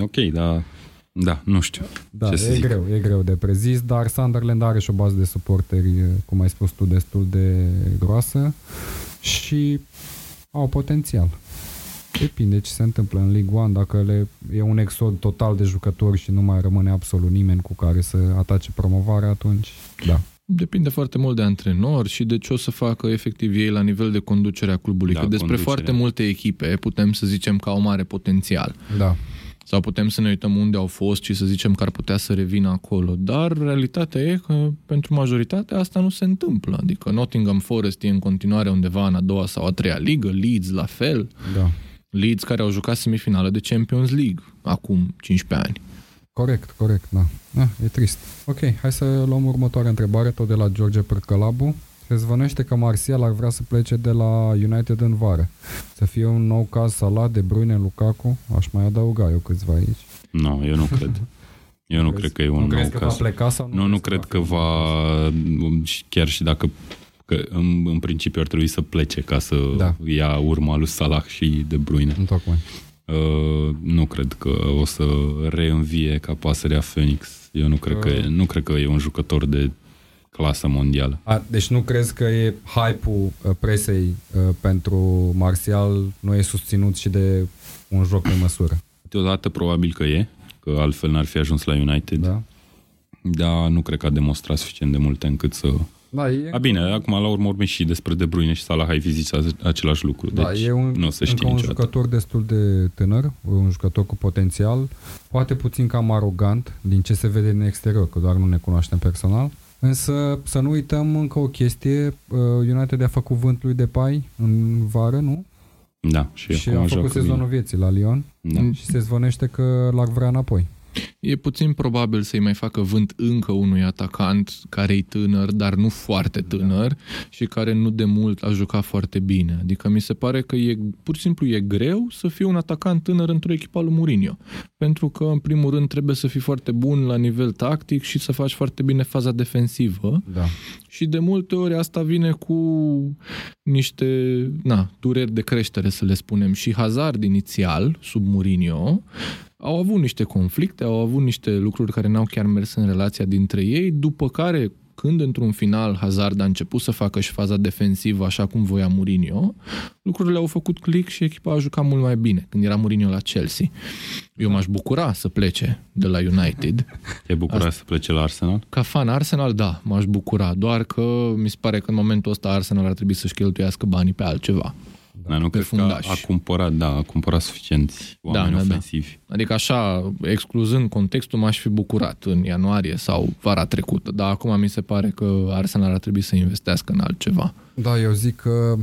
Ok, dar da, nu știu. Da, Ce e să zic? greu, e greu de prezis, dar Sunderland are și o bază de suporteri, cum ai spus tu, destul de groasă și au potențial. Depinde ce se întâmplă în League One, dacă le, e un exod total de jucători și nu mai rămâne absolut nimeni cu care să atace promovarea, atunci da. Depinde foarte mult de antrenor și de ce o să facă efectiv ei la nivel de conducere a clubului. Da, că despre conducerea. foarte multe echipe putem să zicem că au mare potențial. Da. Sau putem să ne uităm unde au fost și să zicem că ar putea să revină acolo. Dar realitatea e că pentru majoritatea asta nu se întâmplă. Adică Nottingham Forest e în continuare undeva în a doua sau a treia ligă, Leeds la fel. Da. Leeds care au jucat semifinală de Champions League acum 15 ani. Corect, corect, da. da. E trist. Ok, hai să luăm următoarea întrebare, tot de la George Percălabu. Se zvonește că Martial ar vrea să plece de la United în vară. Să fie un nou caz Salah, De Bruyne, Lukaku. Aș mai adăuga eu câțiva aici. Nu, eu nu cred. Eu nu cred că e un nu nou crezi că caz. va pleca sau nu? Nu, nu crezi cred că va, și chiar și dacă că în, în principiu ar trebui să plece ca să Da. ia urma lui Salah și De Bruyne. Întocmai. Uh, nu cred că o să reînvie ca pasărea Phoenix. Eu nu cred, că, Uh. nu cred că e un jucător de clasă mondială. A, deci nu crezi că e hype-ul uh, presei uh, pentru Martial nu e susținut și de un joc pe măsură? Deodată probabil că e, că altfel n-ar fi ajuns la United, Da? dar nu cred că a demonstrat suficient de multe încât să... Da, e, A, bine, acum la urmă urmei și despre De Bruyne și Salah ai vizit același lucru, da, deci e un, nu o să știi încă un niciodată. jucător destul de tânăr, un jucător cu potențial, poate puțin cam arogant din ce se vede din exterior, că doar nu ne cunoaștem personal. Însă să nu uităm încă o chestie, uh, United a făcut vânt lui Depay în vară, nu? Da, și, Și, acum a făcut joacă sezonul bine. vieții la Lyon Da. și se zvonește că l-ar vrea înapoi. E puțin probabil să-i mai facă vânt încă unui atacant care e tânăr, dar nu foarte tânăr și care nu de mult a jucat foarte bine. Adică mi se pare că e, pur și simplu e greu să fii un atacant tânăr într-o echipă al lui Mourinho. Pentru că, în primul rând, trebuie să fii foarte bun la nivel tactic și să faci foarte bine faza defensivă. Da. Și de multe ori asta vine cu niște na, dureri de creștere, să le spunem. Și Hazard inițial, sub Mourinho, au avut niște conflicte, au avut niște lucruri care n-au chiar mers în relația dintre ei, după care când într-un final Hazard a început să facă și faza defensivă așa cum voia Mourinho, lucrurile au făcut click și echipa a jucat mult mai bine când era Mourinho la Chelsea. Eu m-aș bucura să plece de la United. <laughs> Te-ai bucurat să plece la Arsenal? Ca fan Arsenal, da, m-aș bucura, doar că mi se pare că în momentul ăsta Arsenal ar trebui să-și cheltuiască banii pe altceva. Dar nu pe cred că fundaș. a cumpărat, da, a cumpărat suficienți oameni da, da. ofensivi. Adică așa, excluzând contextul, m-aș fi bucurat în ianuarie sau vara trecută, dar acum mi se pare că Arsenal ar trebui să investească în altceva. Da, eu zic că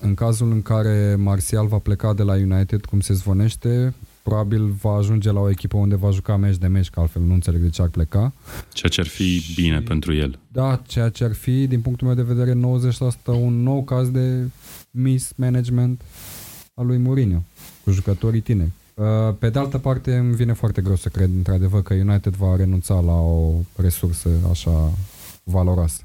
în cazul în care Martial va pleca de la United, cum se zvonește, probabil va ajunge la o echipă unde va juca meci de meci, că altfel nu înțeleg de ce ar pleca. Ceea ce ar fi bine pentru el. Da, ceea ce ar fi, din punctul meu de vedere, 90% un nou caz de mismanagement al lui Mourinho cu jucătorii tineri. Uh, Pe de altă parte, îmi vine foarte greu să cred, într-adevăr, că United va renunța la o resursă așa valoroasă.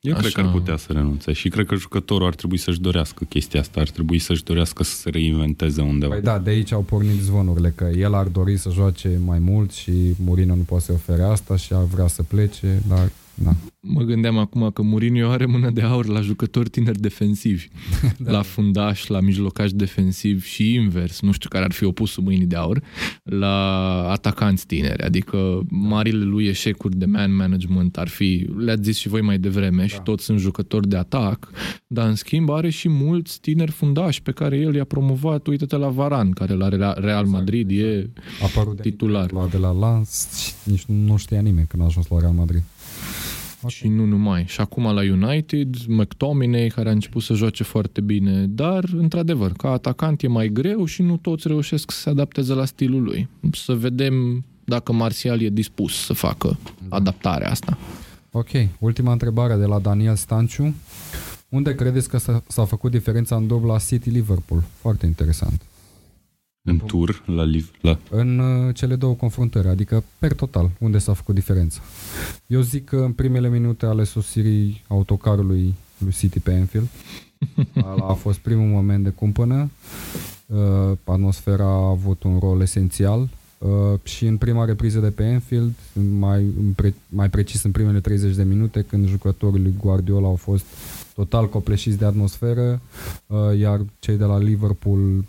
Eu Așa. cred că ar putea să renunțe și cred că jucătorul ar trebui să-și dorească chestia asta, ar trebui să-și dorească să se reinventeze undeva. Păi da, de aici au pornit zvonurile că el ar dori să joace mai mult și Mourinho nu poate să ofere asta și ar vrea să plece, dar da. Mă gândeam acum că Mourinho are mână de aur la jucători tineri defensivi, <laughs> da. la fundaș, la mijlocaș defensiv și invers, nu știu care ar fi opusul mâinii de aur, la atacanți tineri, adică marile lui eșecuri de man management ar fi, le-ați zis și voi mai devreme, da. și toți sunt jucători de atac, dar în schimb are și mulți tineri fundași pe care el i-a promovat, uite-te la Varan, care la Real- Real Madrid e A apărut de Titular. La de la Lens și nici nu știa nimeni când a ajuns la Real Madrid. Și nu numai. Și acum la United, McTominay, care a început să joace foarte bine, dar, într-adevăr, ca atacant e mai greu și nu toți reușesc să se adapteze la stilul lui. Să vedem dacă Martial e dispus să facă adaptarea asta. Ok, ultima întrebare de la Daniel Stanciu. Unde credeți că s-a, s-a făcut diferența în dubla City-Liverpool? Foarte interesant. În tur, la, Liv- la În uh, cele două confruntări, adică per total, unde s-a făcut diferența? Eu zic că în primele minute ale sosirii autocarului lui City pe Anfield, <laughs> Ala a fost primul moment de cumpănă, uh, atmosfera a avut un rol esențial uh, și în prima repriză de pe Anfield, mai, în pre, mai precis în primele 30 de minute, când jucătorii lui Guardiola au fost total copleșiți de atmosferă, uh, iar cei de la Liverpool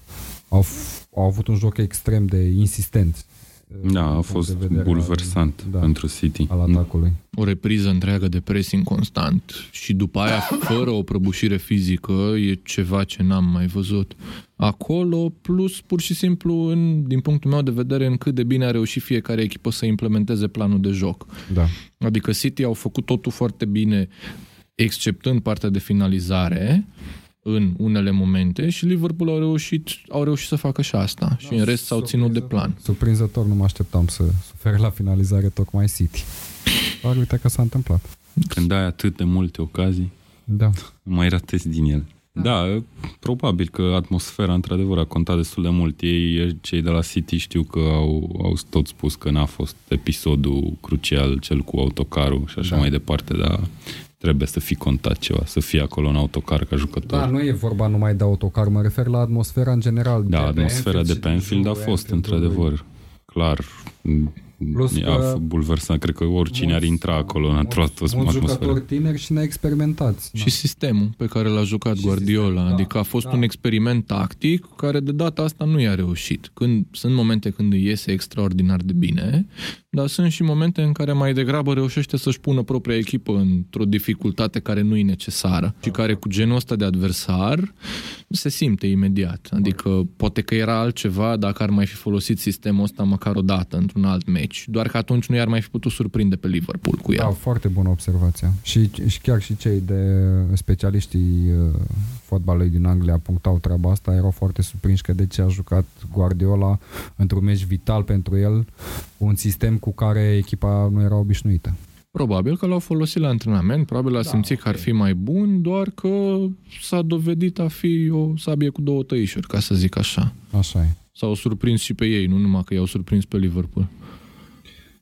au, f- au avut un joc extrem de insistent. uh, Da, din a punct fost de vedere bulversant al, da, pentru City. al atacului. O repriză întreagă de pressing constant și după aia, fără o prăbușire fizică, e ceva ce n-am mai văzut. Acolo, plus pur și simplu, în, din punctul meu de vedere, în cât de bine a reușit fiecare echipă să implementeze planul de joc. Da. Adică City au făcut totul foarte bine, exceptând partea de finalizare în unele momente și Liverpool au reușit, au reușit să facă și asta. și în rest s-au ținut de plan. Surprinzător, nu mă așteptam să sufere la finalizare tocmai City. Dar uite că s-a întâmplat. Când ai atât de multe ocazii, Da. mai ratezi din el. Da. da, probabil că atmosfera într-adevăr a contat destul de mult. Ei, cei de la City știu că au, au tot spus că n-a fost episodul crucial, cel cu autocarul și așa da. mai departe, dar trebuie să fi contat ceva, să fie acolo în autocar ca jucător. Da, nu e vorba numai de autocar, mă refer la atmosfera în general. Da, de atmosfera de pe Anfield a fost, într-adevăr, clar, Plus a bulversat, cred că oricine mulți, ar intra acolo în într-o atmosferă. Mulți jucători tineri și neexperimentați. Și da. sistemul pe care l-a jucat și Guardiola, sistem, da, adică a fost da. un experiment tactic care de data asta nu i-a reușit. Când, sunt momente când îi iese extraordinar de bine, dar sunt și momente în care mai degrabă reușește să-și pună propria echipă într-o dificultate care nu e necesară și care cu genul ăsta de adversar se simte imediat. Adică poate că era altceva dacă ar mai fi folosit sistemul ăsta măcar o dată într-un alt meci, doar că atunci nu i-ar mai fi putut surprinde pe Liverpool cu el. Da, foarte bună observația. Și, și chiar și cei de specialiștii uh, fotbalului din Anglia punctau treaba asta, erau foarte surprinși că de ce a jucat Guardiola într-un meci vital pentru el, un sistem cu care echipa nu era obișnuită. Probabil că l-au folosit la antrenament, probabil a da, simțit okay. că ar fi mai bun, doar că s-a dovedit a fi o sabie cu două tăișuri, ca să zic așa. Așa e. S-au surprins și pe ei, nu numai că i-au surprins pe Liverpool.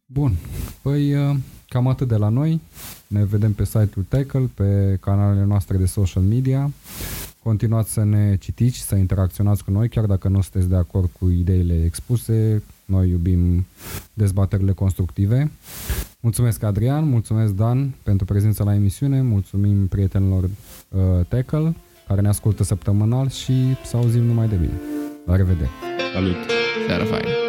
Bun. Păi uh, cam atât de la noi. Ne vedem pe site-ul Tackle, pe canalele noastre de social media. Continuați să ne citiți, să interacționați cu noi, chiar dacă nu sunteți de acord cu ideile expuse. Noi iubim dezbaterile constructive. Mulțumesc, Adrian, mulțumesc, Dan, pentru prezența la emisiune, mulțumim prietenilor uh, Tackle, care ne ascultă săptămânal și să auzim numai de bine. La revedere! Salut! Seara faină!